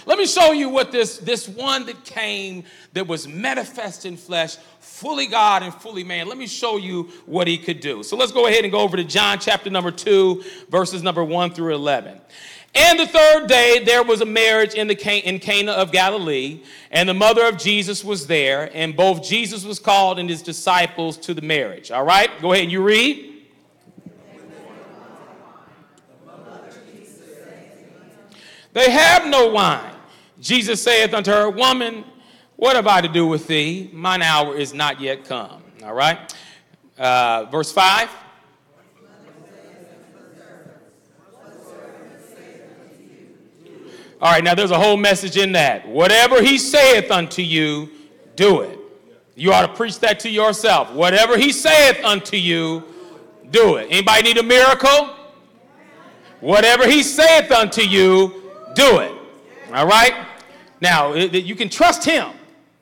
A: let me show you what this this one that came that was manifest in flesh, fully God and fully man. Let me show you what he could do. So let's go ahead and go over to John chapter number 2 verses number 1 through 11. And the third day, there was a marriage in, the Can- in Cana of Galilee, and the mother of Jesus was there, and both Jesus was called and his disciples to the marriage. All right, go ahead, and you read. They have no wine. Jesus saith unto her, Woman, what have I to do with thee? Mine hour is not yet come. All right. Uh, verse 5. All right, now there's a whole message in that. Whatever he saith unto you, do it. You ought to preach that to yourself. Whatever he saith unto you, do it. Anybody need a miracle? Whatever he saith unto you, do it. All right? Now, you can trust him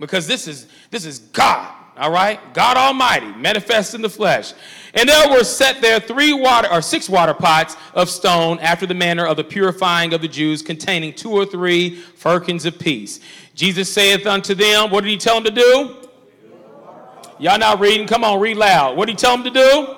A: because this is this is God. All right? God Almighty, manifest in the flesh. And there were set there three water or six water pots of stone after the manner of the purifying of the Jews, containing two or three firkins apiece. Jesus saith unto them, What did he tell them to do? Y'all not reading? Come on, read loud. What did he tell them to do?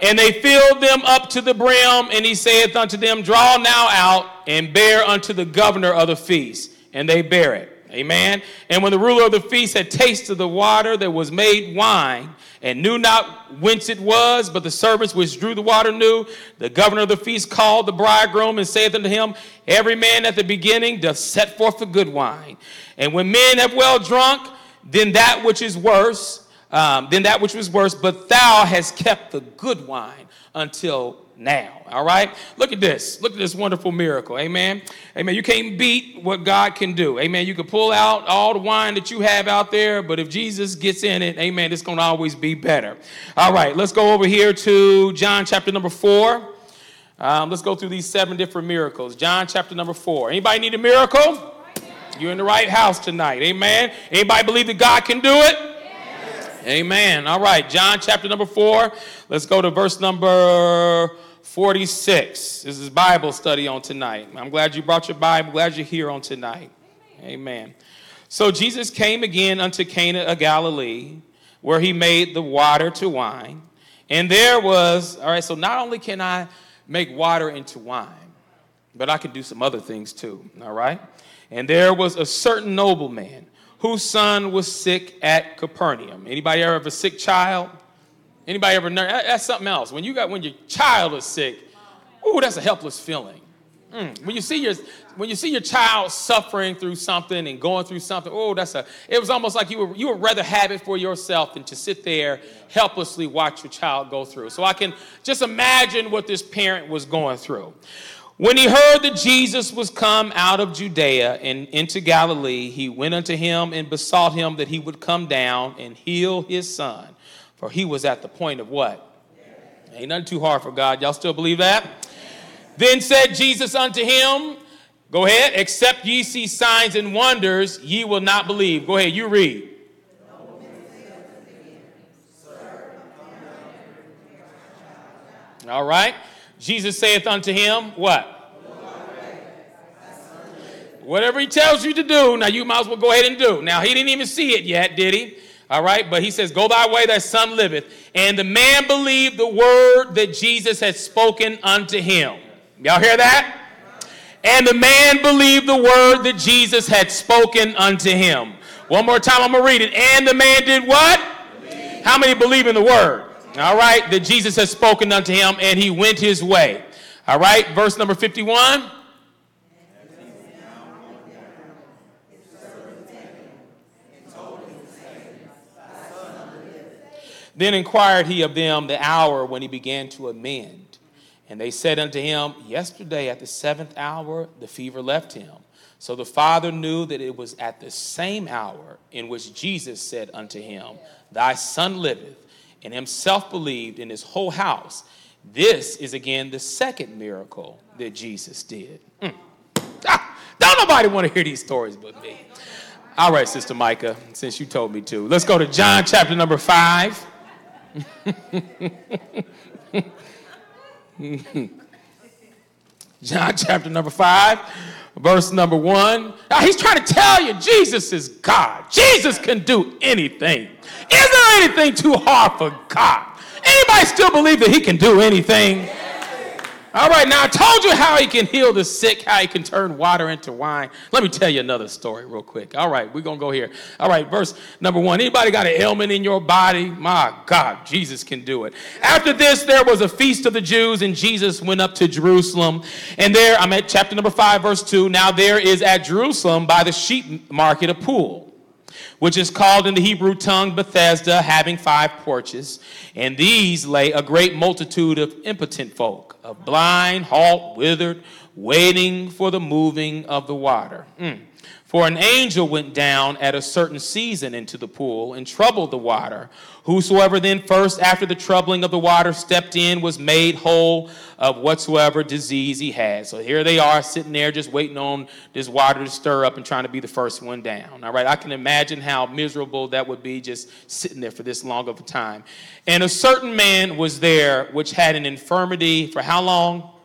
A: And they filled them up to the brim, and he saith unto them, Draw now out and bear unto the governor of the feast. And they bear it. Amen. And when the ruler of the feast had tasted the water that was made wine, and knew not whence it was, but the servants which drew the water knew, the governor of the feast called the bridegroom and saith unto him, Every man at the beginning doth set forth the good wine. And when men have well drunk, then that which is worse, um, than that which was worse, but thou hast kept the good wine until now. All right? Look at this. Look at this wonderful miracle. Amen. Amen. You can't beat what God can do. Amen. You can pull out all the wine that you have out there, but if Jesus gets in it, amen, it's going to always be better. All right, let's go over here to John chapter number four. Um, let's go through these seven different miracles. John chapter number four. Anybody need a miracle? You're in the right house tonight. Amen. Anybody believe that God can do it? Amen. All right, John chapter number four. Let's go to verse number 46. This is Bible study on tonight. I'm glad you brought your Bible. Glad you're here on tonight. Amen. So Jesus came again unto Cana of Galilee, where he made the water to wine. And there was, all right, so not only can I make water into wine, but I can do some other things too, all right? And there was a certain nobleman whose son was sick at Capernaum. Anybody ever have a sick child? Anybody ever know? That's something else. When you got when your child is sick, ooh, that's a helpless feeling. Mm. When you see your when you see your child suffering through something and going through something, oh, that's a. It was almost like you were you would rather have it for yourself than to sit there helplessly watch your child go through. So I can just imagine what this parent was going through. When he heard that Jesus was come out of Judea and into Galilee, he went unto him and besought him that he would come down and heal his son. For he was at the point of what? Ain't nothing too hard for God. Y'all still believe that? Then said Jesus unto him, Go ahead, except ye see signs and wonders, ye will not believe. Go ahead, you read. All right. Jesus saith unto him, What? Whatever he tells you to do, now you might as well go ahead and do. Now, he didn't even see it yet, did he? All right, but he says, Go thy way, thy son liveth. And the man believed the word that Jesus had spoken unto him. Y'all hear that? And the man believed the word that Jesus had spoken unto him. One more time, I'm going to read it. And the man did what? Believe. How many believe in the word? All right, that Jesus has spoken unto him, and he went his way. All right, verse number 51. Then inquired he of them the hour when he began to amend. And they said unto him, Yesterday at the seventh hour the fever left him. So the father knew that it was at the same hour in which Jesus said unto him, Thy son liveth, and himself believed in his whole house. This is again the second miracle that Jesus did. Mm. Ah, don't nobody want to hear these stories but me. All right, Sister Micah, since you told me to. Let's go to John chapter number 5. John chapter number 5, verse number 1. Now he's trying to tell you Jesus is God. Jesus can do anything. Is there anything too hard for God? Anybody still believe that he can do anything? All right, now I told you how he can heal the sick, how he can turn water into wine. Let me tell you another story real quick. All right, we're going to go here. All right, verse number one. Anybody got an ailment in your body? My God, Jesus can do it. After this, there was a feast of the Jews, and Jesus went up to Jerusalem. And there, I'm at chapter number five, verse two. Now there is at Jerusalem by the sheep market a pool which is called in the Hebrew tongue Bethesda, having five porches. And these lay a great multitude of impotent folk, of blind, halt, withered, waiting for the moving of the water. Mm. For an angel went down at a certain season into the pool and troubled the water. Whosoever then first, after the troubling of the water, stepped in was made whole of whatsoever disease he had. So here they are sitting there just waiting on this water to stir up and trying to be the first one down. All right, I can imagine how miserable that would be just sitting there for this long of a time. And a certain man was there which had an infirmity for how long?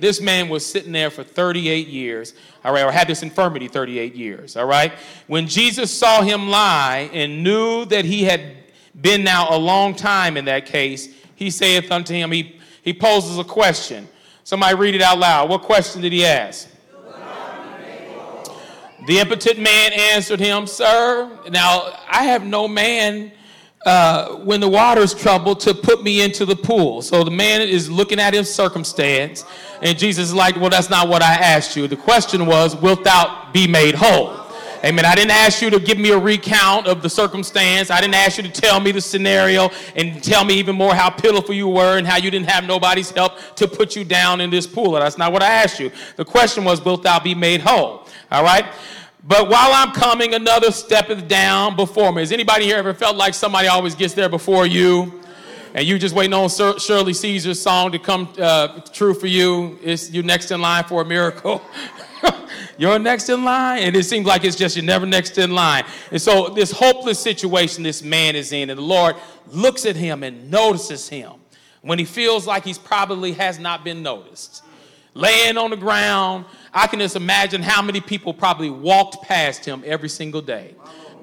A: This man was sitting there for 38 years, all right, or had this infirmity 38 years, all right? When Jesus saw him lie and knew that he had been now a long time in that case, he saith unto him, he, he poses a question. Somebody read it out loud. What question did he ask? The impotent man answered him, Sir, now I have no man uh, when the water's troubled to put me into the pool. So the man is looking at his circumstance, and Jesus is like, Well, that's not what I asked you. The question was, Wilt thou be made whole? Amen. I didn't ask you to give me a recount of the circumstance. I didn't ask you to tell me the scenario and tell me even more how pitiful you were and how you didn't have nobody's help to put you down in this pool. That's not what I asked you. The question was, Wilt thou be made whole? All right? But while I'm coming, another step is down before me. Has anybody here ever felt like somebody always gets there before you? And you just waiting on Shirley Caesar's song to come uh, true for you. It's you next in line for a miracle. you're next in line, and it seems like it's just you're never next in line. And so this hopeless situation this man is in, and the Lord looks at him and notices him when he feels like he's probably has not been noticed. Laying on the ground, I can just imagine how many people probably walked past him every single day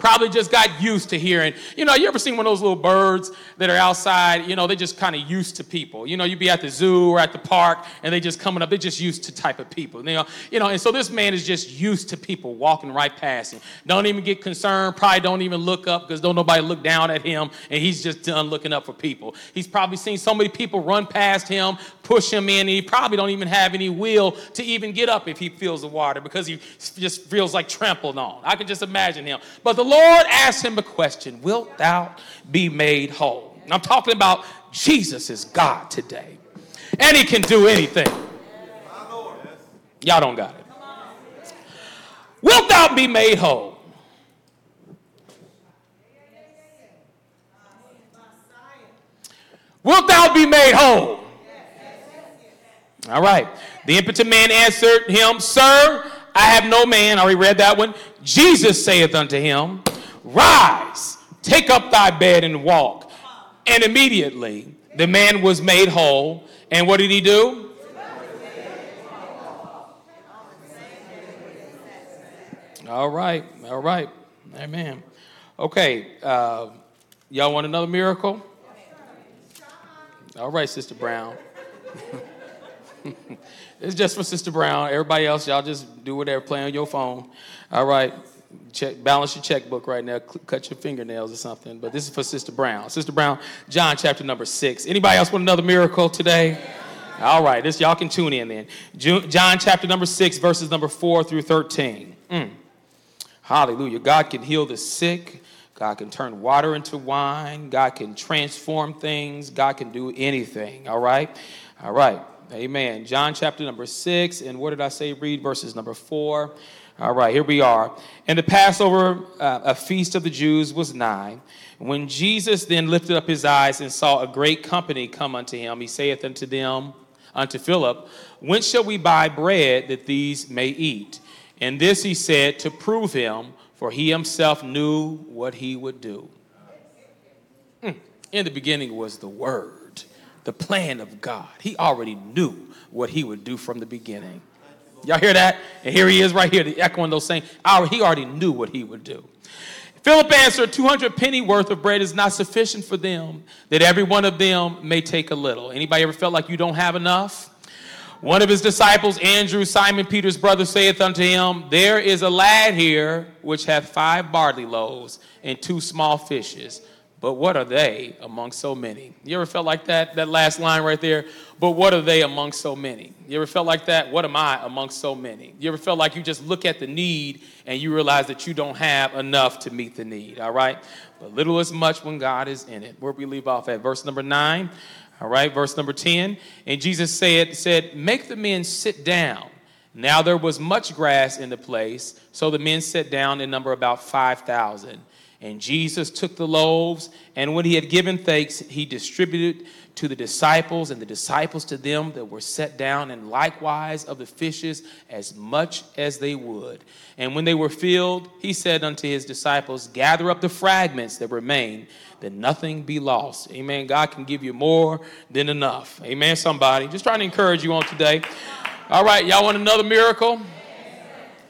A: probably just got used to hearing. You know, you ever seen one of those little birds that are outside? You know, they just kind of used to people. You know, you'd be at the zoo or at the park and they just coming up. They're just used to type of people. You know, you know, and so this man is just used to people walking right past him. Don't even get concerned. Probably don't even look up because don't nobody look down at him and he's just done looking up for people. He's probably seen so many people run past him, push him in, and he probably don't even have any will to even get up if he feels the water because he just feels like trampled on. I can just imagine him. But the Lord asked him a question Wilt thou be made whole? I'm talking about Jesus is God today, and he can do anything. Y'all don't got it. Wilt thou be made whole? Wilt thou be made whole? All right. The impotent man answered him, Sir, I have no man. I already read that one. Jesus saith unto him, Rise, take up thy bed and walk. And immediately the man was made whole. And what did he do? All right, all right. Amen. Okay, uh, y'all want another miracle? All right, Sister Brown. it's just for Sister Brown. Everybody else, y'all just do whatever, play on your phone. All right check, balance your checkbook right now, cut your fingernails or something. But this is for Sister Brown. Sister Brown, John chapter number six. Anybody else want another miracle today? All right, this y'all can tune in then. John chapter number six, verses number four through thirteen. Mm. Hallelujah. God can heal the sick. God can turn water into wine. God can transform things. God can do anything. All right? All right. Amen. John chapter number six. And what did I say? Read verses number four all right, here we are. And the Passover, uh, a feast of the Jews, was nigh. When Jesus then lifted up his eyes and saw a great company come unto him, he saith unto them, unto Philip, When shall we buy bread that these may eat? And this he said to prove him, for he himself knew what he would do. Hmm. In the beginning was the Word, the plan of God. He already knew what he would do from the beginning. Y'all hear that? And here he is right here, echoing those saying, he already knew what he would do. Philip answered, 200 penny worth of bread is not sufficient for them, that every one of them may take a little. Anybody ever felt like you don't have enough? One of his disciples, Andrew, Simon Peter's brother, saith unto him, There is a lad here which hath five barley loaves and two small fishes but what are they among so many? You ever felt like that? That last line right there. But what are they among so many? You ever felt like that? What am I among so many? You ever felt like you just look at the need and you realize that you don't have enough to meet the need, all right? But little is much when God is in it. Where we leave off at verse number nine, all right, verse number 10. And Jesus said, said, Make the men sit down. Now there was much grass in the place, so the men sat down in number about 5,000. And Jesus took the loaves, and when he had given thanks, he distributed to the disciples, and the disciples to them that were set down, and likewise of the fishes as much as they would. And when they were filled, he said unto his disciples, Gather up the fragments that remain, that nothing be lost. Amen. God can give you more than enough. Amen, somebody. Just trying to encourage you on today. All right, y'all want another miracle?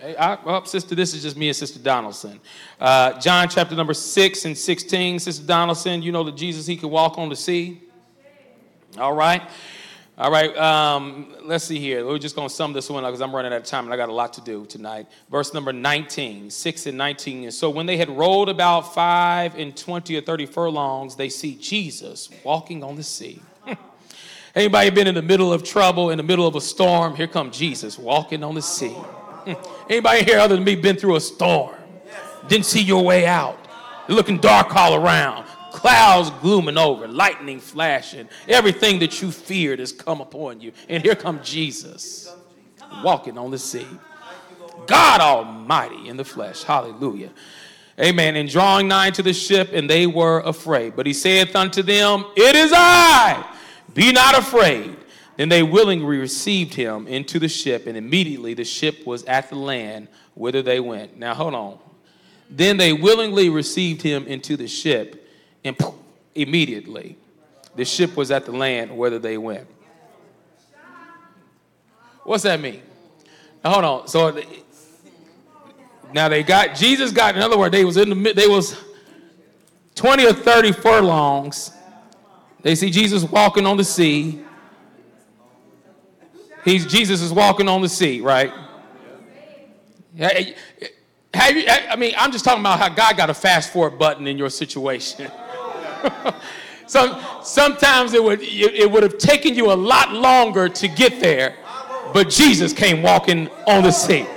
A: Hey, I, well, sister, this is just me and Sister Donaldson. Uh, John chapter number 6 and 16. Sister Donaldson, you know that Jesus, he could walk on the sea. All right. All right. Um, let's see here. We're just going to sum this one up because I'm running out of time and I got a lot to do tonight. Verse number 19, 6 and 19. And so when they had rolled about 5 and 20 or 30 furlongs, they see Jesus walking on the sea. Anybody been in the middle of trouble, in the middle of a storm? Here comes Jesus walking on the sea. Mm. Anybody here other than me been through a storm? Didn't see your way out. Looking dark all around. Clouds glooming over, lightning flashing. Everything that you feared has come upon you. And here comes Jesus walking on the sea. God Almighty in the flesh. Hallelujah. Amen. And drawing nigh to the ship, and they were afraid. But he saith unto them, It is I be not afraid. Then they willingly received him into the ship, and immediately the ship was at the land whither they went. Now, hold on. Then they willingly received him into the ship, and immediately the ship was at the land whither they went. What's that mean? Now, hold on. So now they got Jesus got. In other words, they was in the they was twenty or thirty furlongs they see Jesus walking on the sea. He's, Jesus is walking on the sea, right? Have you, I mean, I'm just talking about how God got a fast forward button in your situation. Some, sometimes it would, it would have taken you a lot longer to get there, but Jesus came walking on the sea.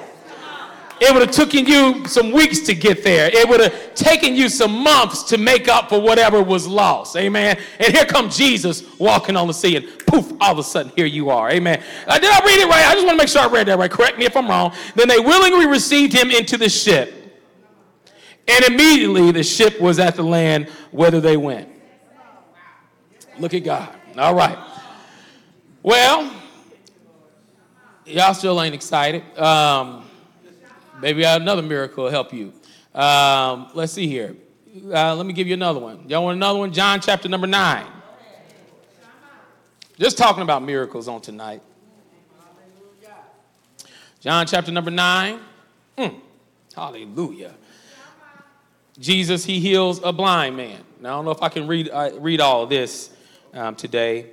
A: It would have taken you some weeks to get there. It would have taken you some months to make up for whatever was lost. Amen. And here comes Jesus walking on the sea, and poof, all of a sudden, here you are. Amen. Uh, did I read it right? I just want to make sure I read that right. Correct me if I'm wrong. Then they willingly received him into the ship. And immediately the ship was at the land whither they went. Look at God. All right. Well, y'all still ain't excited. Um, Maybe another miracle will help you. Um, let's see here. Uh, let me give you another one. Y'all want another one? John chapter number 9. Just talking about miracles on tonight. John chapter number 9. Mm, hallelujah. Jesus, he heals a blind man. Now, I don't know if I can read, uh, read all of this um, today.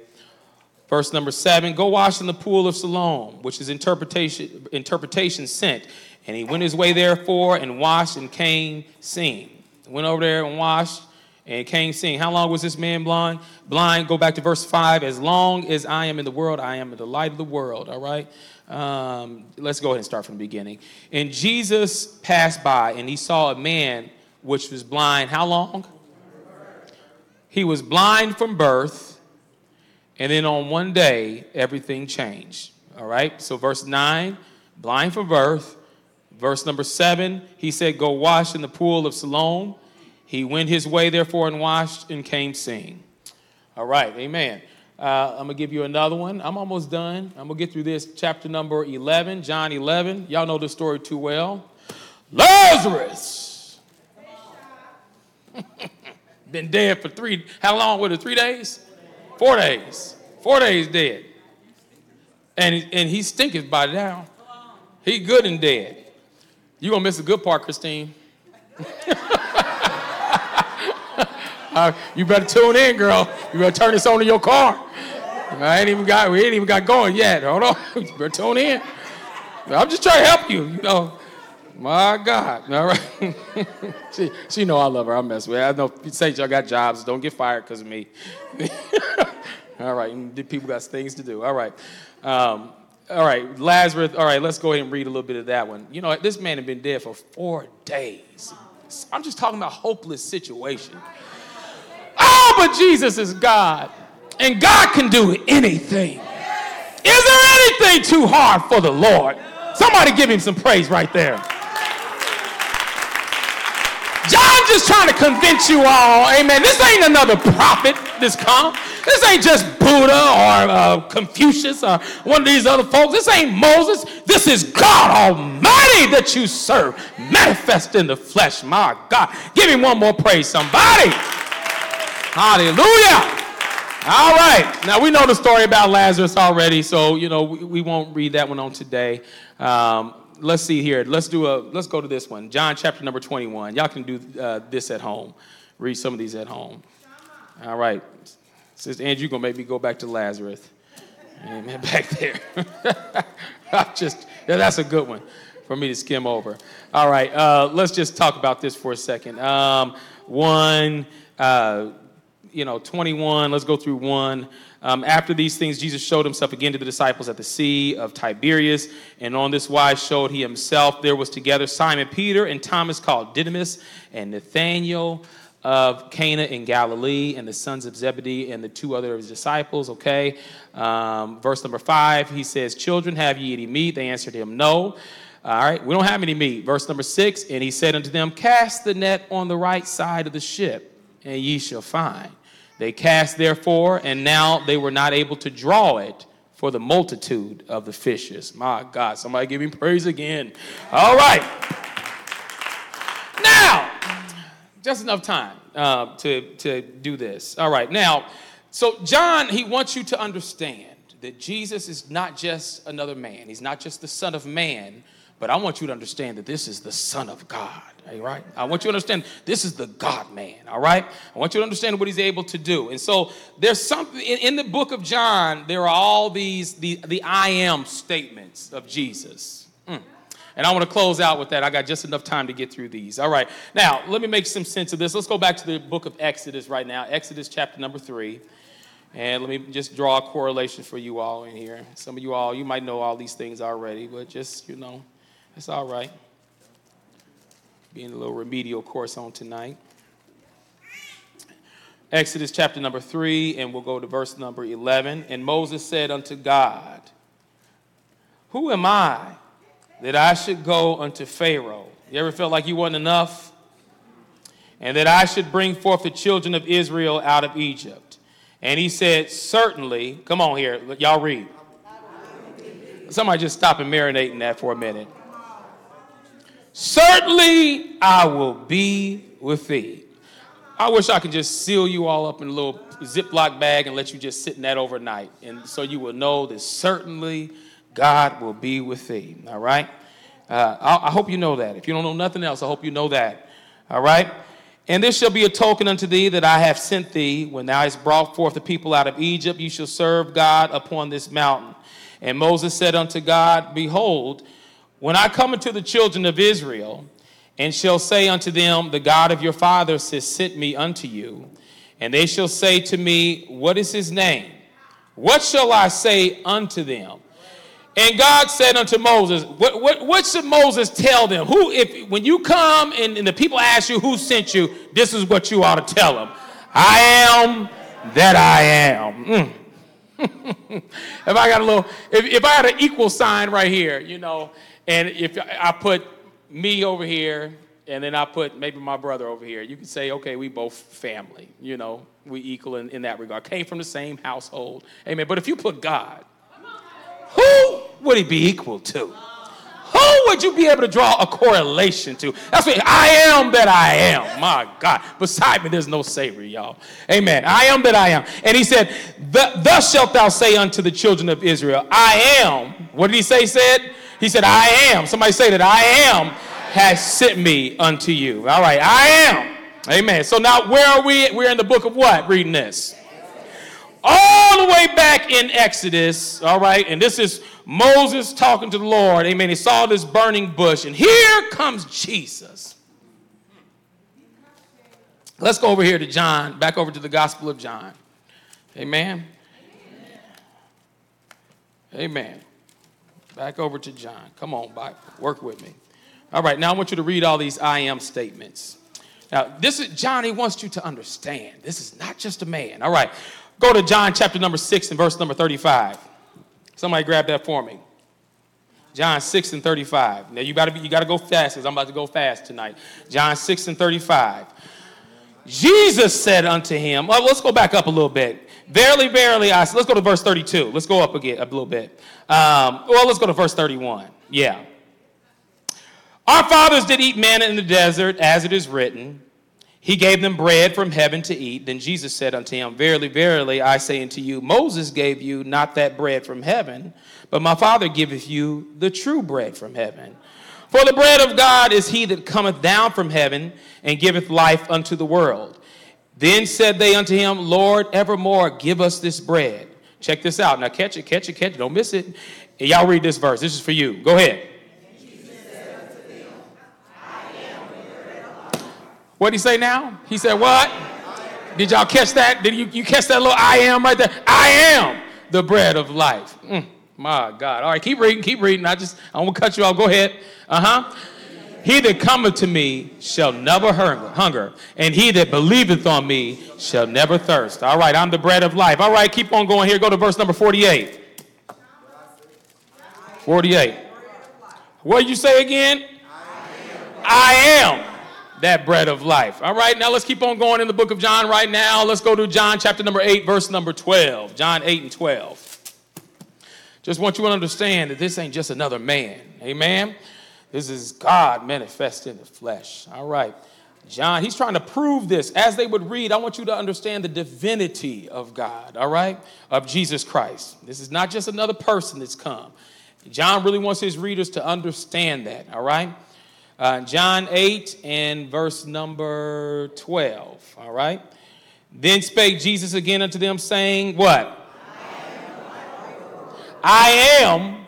A: Verse number 7 Go wash in the pool of Siloam, which is interpretation, interpretation sent. And he went his way therefore and washed and came seeing. Went over there and washed and came seeing. How long was this man blind? Blind, go back to verse 5. As long as I am in the world, I am the light of the world. All right? Um, let's go ahead and start from the beginning. And Jesus passed by and he saw a man which was blind. How long? He was blind from birth. And then on one day, everything changed. All right? So, verse 9, blind from birth Verse number seven, he said, Go wash in the pool of Siloam. He went his way, therefore, and washed and came seeing. All right, amen. Uh, I'm going to give you another one. I'm almost done. I'm going to get through this. Chapter number 11, John 11. Y'all know the story too well. Lazarus! Been dead for three, how long was it? Three days? Four days. Four days dead. And, and he stinketh by now. He good and dead. You're going to miss a good part, Christine. uh, you better tune in, girl. You better turn this on in your car. I ain't even got, we ain't even got going yet. Hold on. you better tune in. I'm just trying to help you, you know. My God. All right. she, she know I love her. I mess with her. I know say y'all got jobs. Don't get fired because of me. All right. People got things to do. All right. Um, all right, Lazarus. All right, let's go ahead and read a little bit of that one. You know, this man had been dead for four days. I'm just talking about hopeless situation. Oh, but Jesus is God, and God can do anything. Is there anything too hard for the Lord? Somebody give him some praise right there. John just trying to convince you all, amen. This ain't another prophet this come. This ain't just Buddha or uh, Confucius or one of these other folks. This ain't Moses. This is God Almighty that you serve, manifest in the flesh. My God. Give me one more praise, somebody. Hallelujah. All right. Now we know the story about Lazarus already, so you know we, we won't read that one on today. Um, let's see here. Let's do a. Let's go to this one. John chapter number 21. Y'all can do uh, this at home. Read some of these at home. All right. Sister Andrew, gonna make me go back to Lazarus. Amen. Back there. I just yeah, that's a good one for me to skim over. All right. Uh, let's just talk about this for a second. Um, one. Uh, you know, 21, let's go through one. Um, after these things, Jesus showed himself again to the disciples at the Sea of Tiberias, and on this wise showed he himself. There was together Simon Peter and Thomas called Didymus, and Nathanael of Cana in Galilee, and the sons of Zebedee, and the two other of his disciples. Okay. Um, verse number five, he says, Children, have ye any meat? They answered him, No. All right, we don't have any meat. Verse number six, and he said unto them, Cast the net on the right side of the ship, and ye shall find. They cast therefore, and now they were not able to draw it for the multitude of the fishes. My God, somebody give me praise again. All right. Now, just enough time uh, to, to do this. All right. Now, so John, he wants you to understand that Jesus is not just another man, he's not just the Son of Man, but I want you to understand that this is the Son of God. All right? I want you to understand this is the God man. All right? I want you to understand what he's able to do. And so there's something in, in the book of John, there are all these, the, the I am statements of Jesus. Mm. And I want to close out with that. I got just enough time to get through these. All right. Now, let me make some sense of this. Let's go back to the book of Exodus right now. Exodus chapter number three. And let me just draw a correlation for you all in here. Some of you all, you might know all these things already, but just, you know, it's all right being a little remedial course on tonight. Exodus chapter number 3, and we'll go to verse number 11. And Moses said unto God, Who am I that I should go unto Pharaoh? You ever felt like you wasn't enough? And that I should bring forth the children of Israel out of Egypt. And he said, Certainly, come on here, y'all read. Somebody just stop and marinate in that for a minute. Certainly I will be with thee. I wish I could just seal you all up in a little Ziploc bag and let you just sit in that overnight. And so you will know that certainly God will be with thee. All right? Uh, I, I hope you know that. If you don't know nothing else, I hope you know that. All right? And this shall be a token unto thee that I have sent thee. When thou hast brought forth the people out of Egypt, you shall serve God upon this mountain. And Moses said unto God, Behold, when I come unto the children of Israel, and shall say unto them, The God of your fathers has sent me unto you, and they shall say to me, What is his name? What shall I say unto them? And God said unto Moses, What, what, what should Moses tell them? Who, if when you come and, and the people ask you who sent you, this is what you ought to tell them. I am that I am. Mm. if I got a little, if, if I had an equal sign right here, you know, and if I put me over here, and then I put maybe my brother over here, you can say, okay, we both family, you know, we equal in, in that regard. Came from the same household. Amen. But if you put God, who would he be equal to? Who would you be able to draw a correlation to? That's what I am that I am. My God. Beside me, there's no Savior, y'all. Amen. I am that I am. And he said, Thus shalt thou say unto the children of Israel, I am. What did he say, said? He said, I am. Somebody say that I am has sent me unto you. All right, I am. Amen. So now where are we? We're in the book of what? Reading this. All the way back in Exodus, all right, and this is Moses talking to the Lord. Amen. He saw this burning bush, and here comes Jesus. Let's go over here to John, back over to the Gospel of John. Amen. Amen. Back over to John. Come on, Bible. Work with me. All right, now I want you to read all these I am statements. Now, this is John, he wants you to understand. This is not just a man. All right, go to John chapter number 6 and verse number 35. Somebody grab that for me. John 6 and 35. Now you gotta be, you gotta go fast because I'm about to go fast tonight. John 6 and 35. Jesus said unto him, well, let's go back up a little bit. Verily, verily, I say. let's go to verse 32. Let's go up again a little bit. Um, well, let's go to verse 31. Yeah. Our fathers did eat manna in the desert, as it is written. He gave them bread from heaven to eat. Then Jesus said unto him, Verily, verily, I say unto you, Moses gave you not that bread from heaven, but my Father giveth you the true bread from heaven. For the bread of God is he that cometh down from heaven and giveth life unto the world. Then said they unto him, Lord, evermore give us this bread. Check this out. Now catch it, catch it, catch it. Don't miss it. Y'all read this verse. This is for you. Go ahead. What did he say now? He said, What? Did y'all catch that? Did you, you catch that little I am right there? I am the bread of life. Mm, my God. All right, keep reading, keep reading. I just, I won't cut you off. Go ahead. Uh huh. He that cometh to me shall never hunger, and he that believeth on me shall never thirst. All right, I'm the bread of life. All right, keep on going here. Go to verse number 48. 48. What did you say again? I am that bread of life. All right, now let's keep on going in the book of John right now. Let's go to John chapter number 8, verse number 12. John 8 and 12. Just want you to understand that this ain't just another man. Amen. This is God manifest in the flesh. All right. John, he's trying to prove this. As they would read, I want you to understand the divinity of God, all right, of Jesus Christ. This is not just another person that's come. John really wants his readers to understand that, all right? Uh, John 8 and verse number 12. All right. Then spake Jesus again unto them, saying, What? I am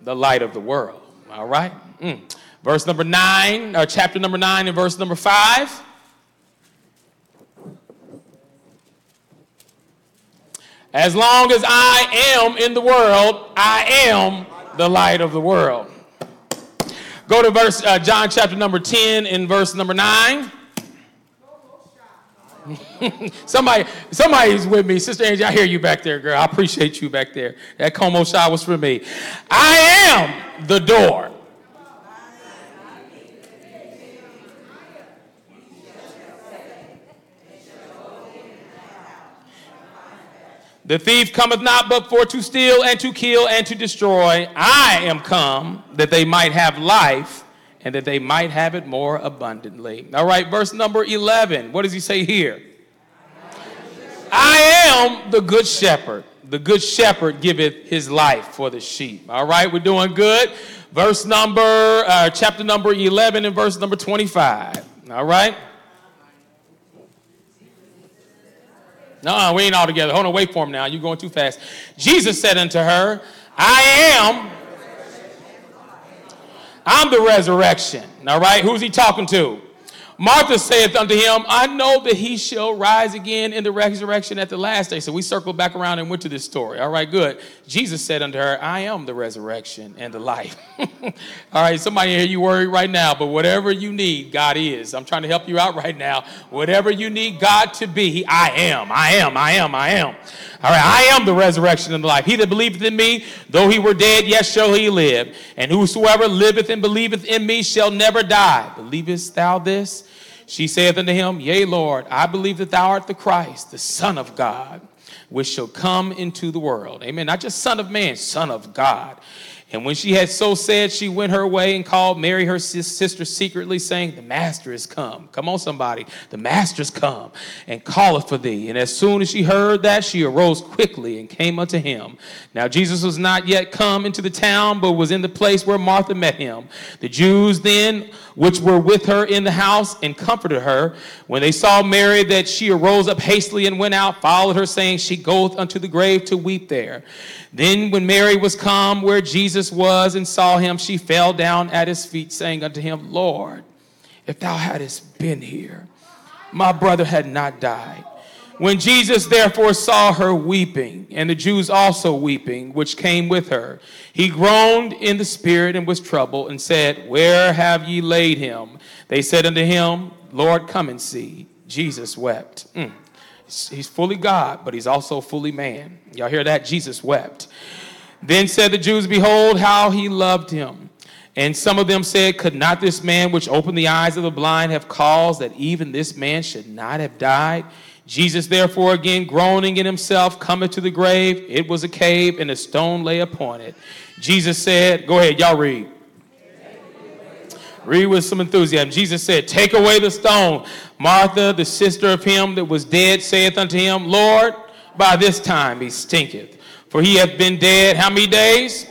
A: the light of the world. All right. Mm. Verse number 9, or uh, chapter number 9 and verse number 5. As long as I am in the world, I am the light of the world. Go to verse uh, John chapter number 10 in verse number 9. somebody, somebody's with me. Sister Angie, I hear you back there, girl. I appreciate you back there. That como shot was for me. I am the door. The thief cometh not but for to steal and to kill and to destroy. I am come that they might have life and that they might have it more abundantly. All right, verse number 11. What does he say here? I am the good shepherd. The good shepherd giveth his life for the sheep. All right, we're doing good. Verse number, uh, chapter number 11 and verse number 25. All right. No, we ain't all together. Hold on, wait for him now. You're going too fast. Jesus said unto her, I am. I'm the resurrection. All right, who's he talking to? Martha saith unto him, I know that he shall rise again in the resurrection at the last day. So we circled back around and went to this story. All right, good. Jesus said unto her, I am the resurrection and the life. All right, somebody here, you worried right now, but whatever you need, God is. I'm trying to help you out right now. Whatever you need God to be, I am, I am, I am, I am. All right, I am the resurrection and the life. He that believeth in me, though he were dead, yet shall he live. And whosoever liveth and believeth in me shall never die. Believest thou this? She saith unto him, Yea, Lord, I believe that thou art the Christ, the Son of God, which shall come into the world. Amen. Not just Son of Man, Son of God. And when she had so said, she went her way and called Mary, her sister, secretly, saying, The master is come. Come on, somebody. The master's come and calleth for thee. And as soon as she heard that, she arose quickly and came unto him. Now, Jesus was not yet come into the town, but was in the place where Martha met him. The Jews then, which were with her in the house, and comforted her. When they saw Mary, that she arose up hastily and went out, followed her, saying, She goeth unto the grave to weep there. Then, when Mary was come where Jesus was and saw him, she fell down at his feet, saying unto him, Lord, if thou hadst been here, my brother had not died. When Jesus therefore saw her weeping, and the Jews also weeping, which came with her, he groaned in the spirit and was troubled, and said, Where have ye laid him? They said unto him, Lord, come and see. Jesus wept. Mm. He's fully God, but he's also fully man. Y'all hear that? Jesus wept. Then said the Jews, Behold, how he loved him. And some of them said, Could not this man which opened the eyes of the blind have caused that even this man should not have died? Jesus, therefore, again groaning in himself, cometh to the grave. It was a cave, and a stone lay upon it. Jesus said, Go ahead, y'all read. Read with some enthusiasm. Jesus said, Take away the stone. Martha, the sister of him that was dead, saith unto him, Lord, by this time he stinketh. For he hath been dead how many days?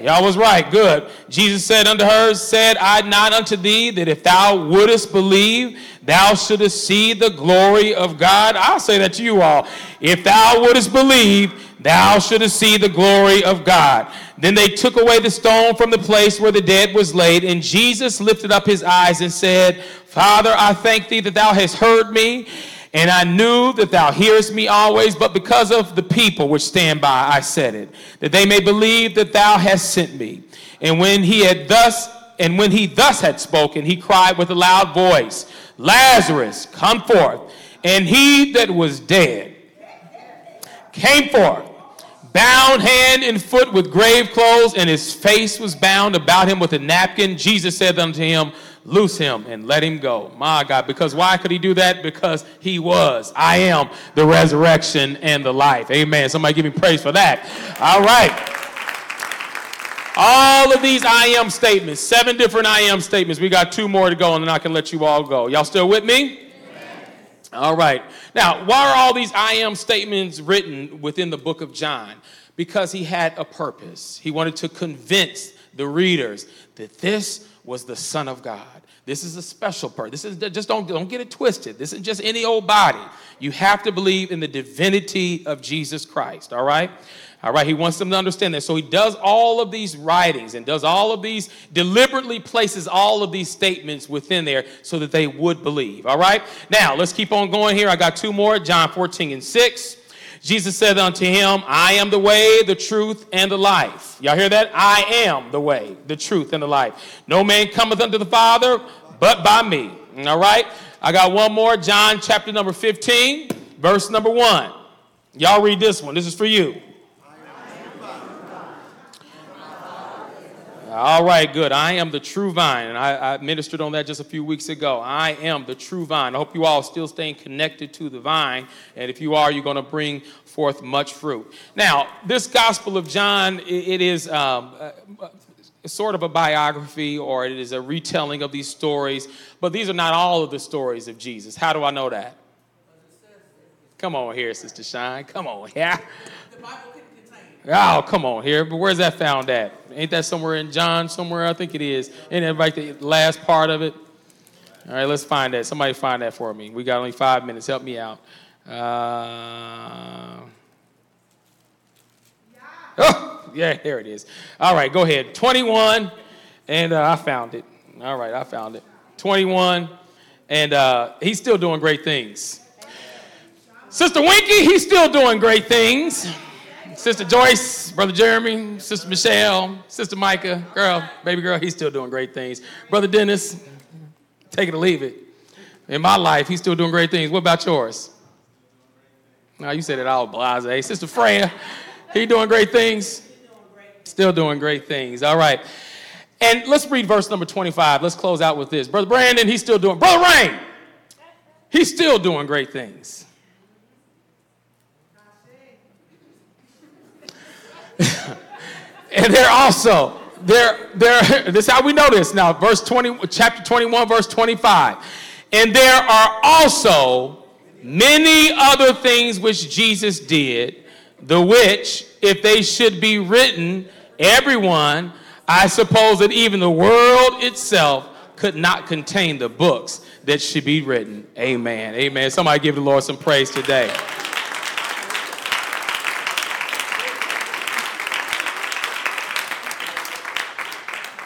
A: Y'all was right. Good. Jesus said unto her, Said I not unto thee that if thou wouldest believe, thou shouldest see the glory of God? I'll say that to you all. If thou wouldest believe, thou shouldest see the glory of God. Then they took away the stone from the place where the dead was laid, and Jesus lifted up his eyes and said, Father, I thank thee that thou hast heard me. And I knew that thou hearest me always, but because of the people which stand by, I said it, that they may believe that thou hast sent me. And when he had thus, and when he thus had spoken, he cried with a loud voice, Lazarus, come forth. And he that was dead came forth, bound hand and foot with grave clothes, and his face was bound about him with a napkin. Jesus said unto him, loose him and let him go. My God. Because why could he do that? Because he was. I am the resurrection and the life. Amen. Somebody give me praise for that. All right. All of these I am statements, seven different I am statements. We got two more to go, and then I can let you all go. Y'all still with me? All right. Now, why are all these I am statements written within the book of John? Because he had a purpose. He wanted to convince the readers that this was the Son of God. This is a special person. This is just don't, don't get it twisted. This isn't just any old body. You have to believe in the divinity of Jesus Christ, all right? All right, he wants them to understand that. So he does all of these writings and does all of these, deliberately places all of these statements within there so that they would believe. All right, now let's keep on going here. I got two more John 14 and 6. Jesus said unto him, I am the way, the truth, and the life. Y'all hear that? I am the way, the truth, and the life. No man cometh unto the Father but by me. All right? I got one more, John chapter number 15, verse number 1. Y'all read this one. This is for you. All right, good. I am the true vine. And I, I, ministered on that just a few weeks ago. I am the true vine. I hope you all are still staying connected to the vine. And if you are, you're going to bring forth much fruit. Now, this Gospel of John, it, it is um, uh, sort of a biography or it is a retelling of these stories, but these are not all of the stories of Jesus. How do I know that? Come on here, Sister Shine. Come on, yeah. The Bible couldn't contain Oh, come on here. But where's that found at? Ain't that somewhere in John somewhere? I think it is. Ain't that like the last part of it? All right, let's find that. Somebody find that for me. We got only five minutes. Help me out. Uh, oh, yeah, there it is. All right, go ahead. 21, and uh, I found it. All right, I found it. 21, and uh, he's still doing great things. Sister Winky, he's still doing great things. Sister Joyce, Brother Jeremy, Sister Michelle, Sister Micah, girl, baby girl, he's still doing great things. Brother Dennis, take it or leave it. In my life, he's still doing great things. What about yours? Now you said it all blase. Sister Freya, he doing great things? Still doing great things. All right. And let's read verse number 25. Let's close out with this. Brother Brandon, he's still doing, Brother Rain, he's still doing great things. and they're also they're they're this is how we know this now verse 20 chapter 21 verse 25 and there are also many other things which jesus did the which if they should be written everyone i suppose that even the world itself could not contain the books that should be written. Amen. Amen. Somebody give the lord some praise today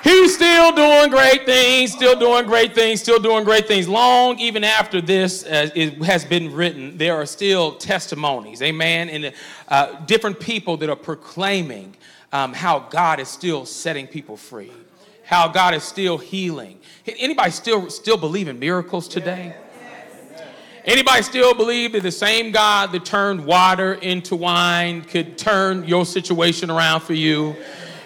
A: He's still doing great things, still doing great things, still doing great things. Long even after this uh, has been written, there are still testimonies, amen, and uh, different people that are proclaiming um, how God is still setting people free, how God is still healing. Anybody still still believe in miracles today? Anybody still believe that the same God that turned water into wine could turn your situation around for you?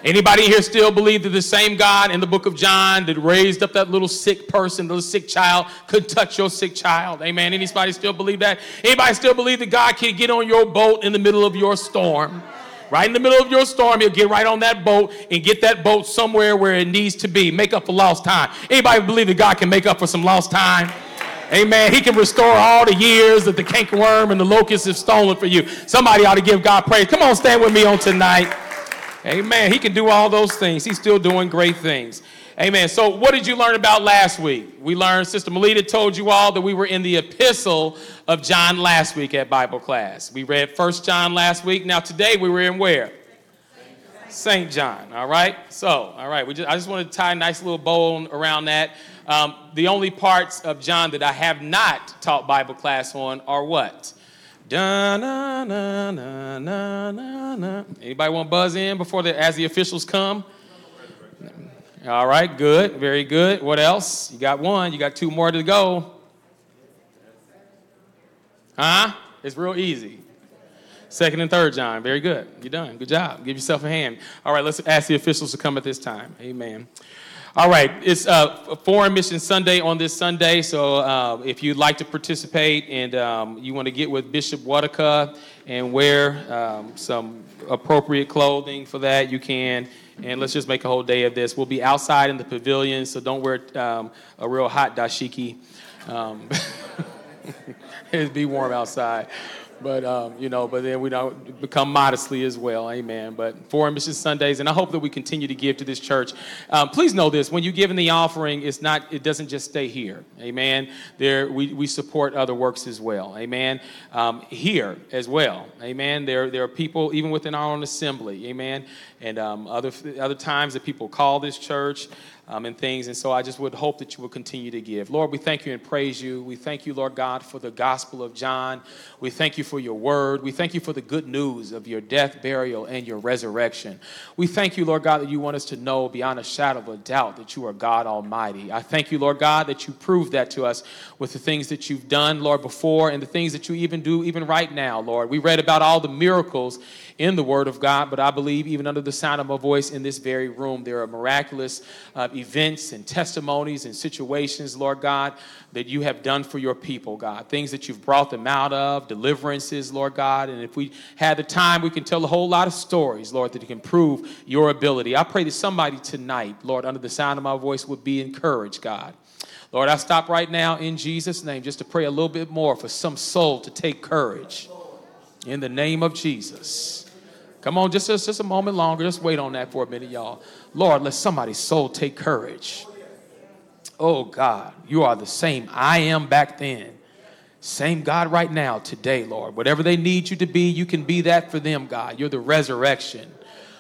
A: Anybody here still believe that the same God in the book of John that raised up that little sick person, little sick child, could touch your sick child? Amen. Anybody still believe that? Anybody still believe that God can get on your boat in the middle of your storm? Right in the middle of your storm, he'll get right on that boat and get that boat somewhere where it needs to be. Make up for lost time. Anybody believe that God can make up for some lost time? Amen. He can restore all the years that the cankerworm and the locust have stolen for you. Somebody ought to give God praise. Come on, stand with me on tonight. Amen. He can do all those things. He's still doing great things. Amen. So, what did you learn about last week? We learned, Sister Melita told you all that we were in the epistle of John last week at Bible class. We read First John last week. Now, today we were in where? St. John. All right. So, all right. We just, I just want to tie a nice little bow around that. Um, the only parts of John that I have not taught Bible class on are what? Anybody want to buzz in before the as the officials come? All right, good, very good. What else? You got one. You got two more to go. Huh? It's real easy. Second and third John. Very good. You're done. Good job. Give yourself a hand. All right, let's ask the officials to come at this time. Amen. All right, it's uh, Foreign Mission Sunday on this Sunday, so uh, if you'd like to participate and um, you want to get with Bishop Wadaka and wear um, some appropriate clothing for that, you can. And let's just make a whole day of this. We'll be outside in the pavilion, so don't wear um, a real hot dashiki. Um, it'd be warm outside but um, you know, but then we don't become modestly as well, amen. But Foreign Mission Sundays, and I hope that we continue to give to this church. Um, please know this: when you give in the offering, it's not, it doesn't just stay here, amen. There, we, we support other works as well, amen. Um, here as well, amen. There, there are people even within our own assembly, amen, and um, other other times that people call this church um, and things. And so I just would hope that you will continue to give. Lord, we thank you and praise you. We thank you, Lord God, for the gospel of John. We thank you for your word. We thank you for the good news of your death, burial, and your resurrection. We thank you, Lord God, that you want us to know beyond a shadow of a doubt that you are God Almighty. I thank you, Lord God, that you proved that to us with the things that you've done, Lord, before and the things that you even do even right now, Lord. We read about all the miracles in the Word of God, but I believe even under the sound of my voice in this very room, there are miraculous uh, events and testimonies and situations, Lord God, that you have done for your people, God. Things that you've brought them out of, deliverances, Lord God. And if we had the time, we can tell a whole lot of stories, Lord, that can prove your ability. I pray that somebody tonight, Lord, under the sound of my voice, would be encouraged, God. Lord, I stop right now in Jesus' name just to pray a little bit more for some soul to take courage. In the name of Jesus. Come on, just, just, just a moment longer. Just wait on that for a minute, y'all. Lord, let somebody's soul take courage. Oh, God, you are the same I am back then. Same God right now, today, Lord. Whatever they need you to be, you can be that for them, God. You're the resurrection.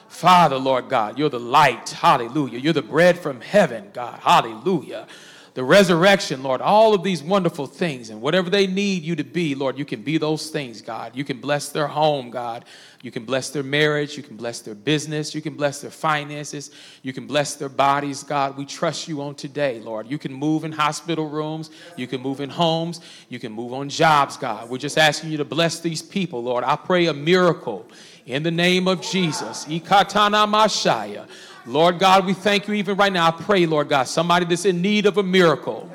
A: Father, Lord God, you're the light. Hallelujah. You're the bread from heaven, God. Hallelujah the resurrection, Lord, all of these wonderful things. And whatever they need you to be, Lord, you can be those things, God. You can bless their home, God. You can bless their marriage. You can bless their business. You can bless their finances. You can bless their bodies, God. We trust you on today, Lord. You can move in hospital rooms. You can move in homes. You can move on jobs, God. We're just asking you to bless these people, Lord. I pray a miracle in the name of Jesus. Ikatana Mashaya. Lord God, we thank you even right now. I pray, Lord God, somebody that's in need of a miracle.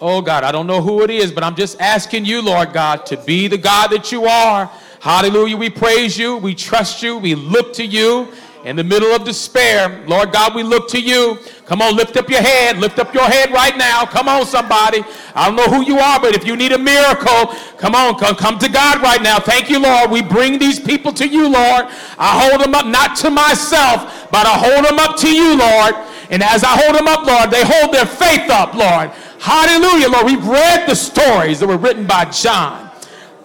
A: Oh God, I don't know who it is, but I'm just asking you, Lord God, to be the God that you are. Hallelujah. We praise you. We trust you. We look to you in the middle of despair, Lord God, we look to you. Come on, lift up your head. Lift up your head right now. Come on, somebody. I don't know who you are, but if you need a miracle, come on, come, come to God right now. Thank you, Lord. We bring these people to you, Lord. I hold them up not to myself, but I hold them up to you, Lord. And as I hold them up, Lord, they hold their faith up, Lord. Hallelujah, Lord. We've read the stories that were written by John.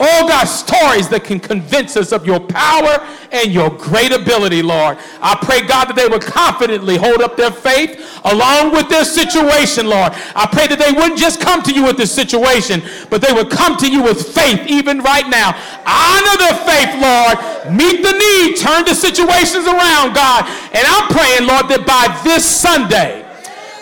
A: Oh God, stories that can convince us of your power and your great ability, Lord. I pray, God, that they would confidently hold up their faith along with their situation, Lord. I pray that they wouldn't just come to you with this situation, but they would come to you with faith even right now. Honor their faith, Lord. Meet the need. Turn the situations around, God. And I'm praying, Lord, that by this Sunday,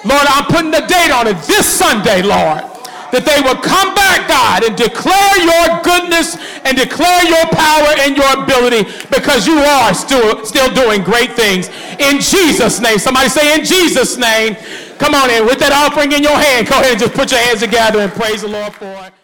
A: Lord, I'm putting the date on it. This Sunday, Lord that they will come back, God, and declare your goodness and declare your power and your ability because you are still, still doing great things. In Jesus' name. Somebody say, In Jesus' name. Come on in. With that offering in your hand, go ahead and just put your hands together and praise the Lord for it.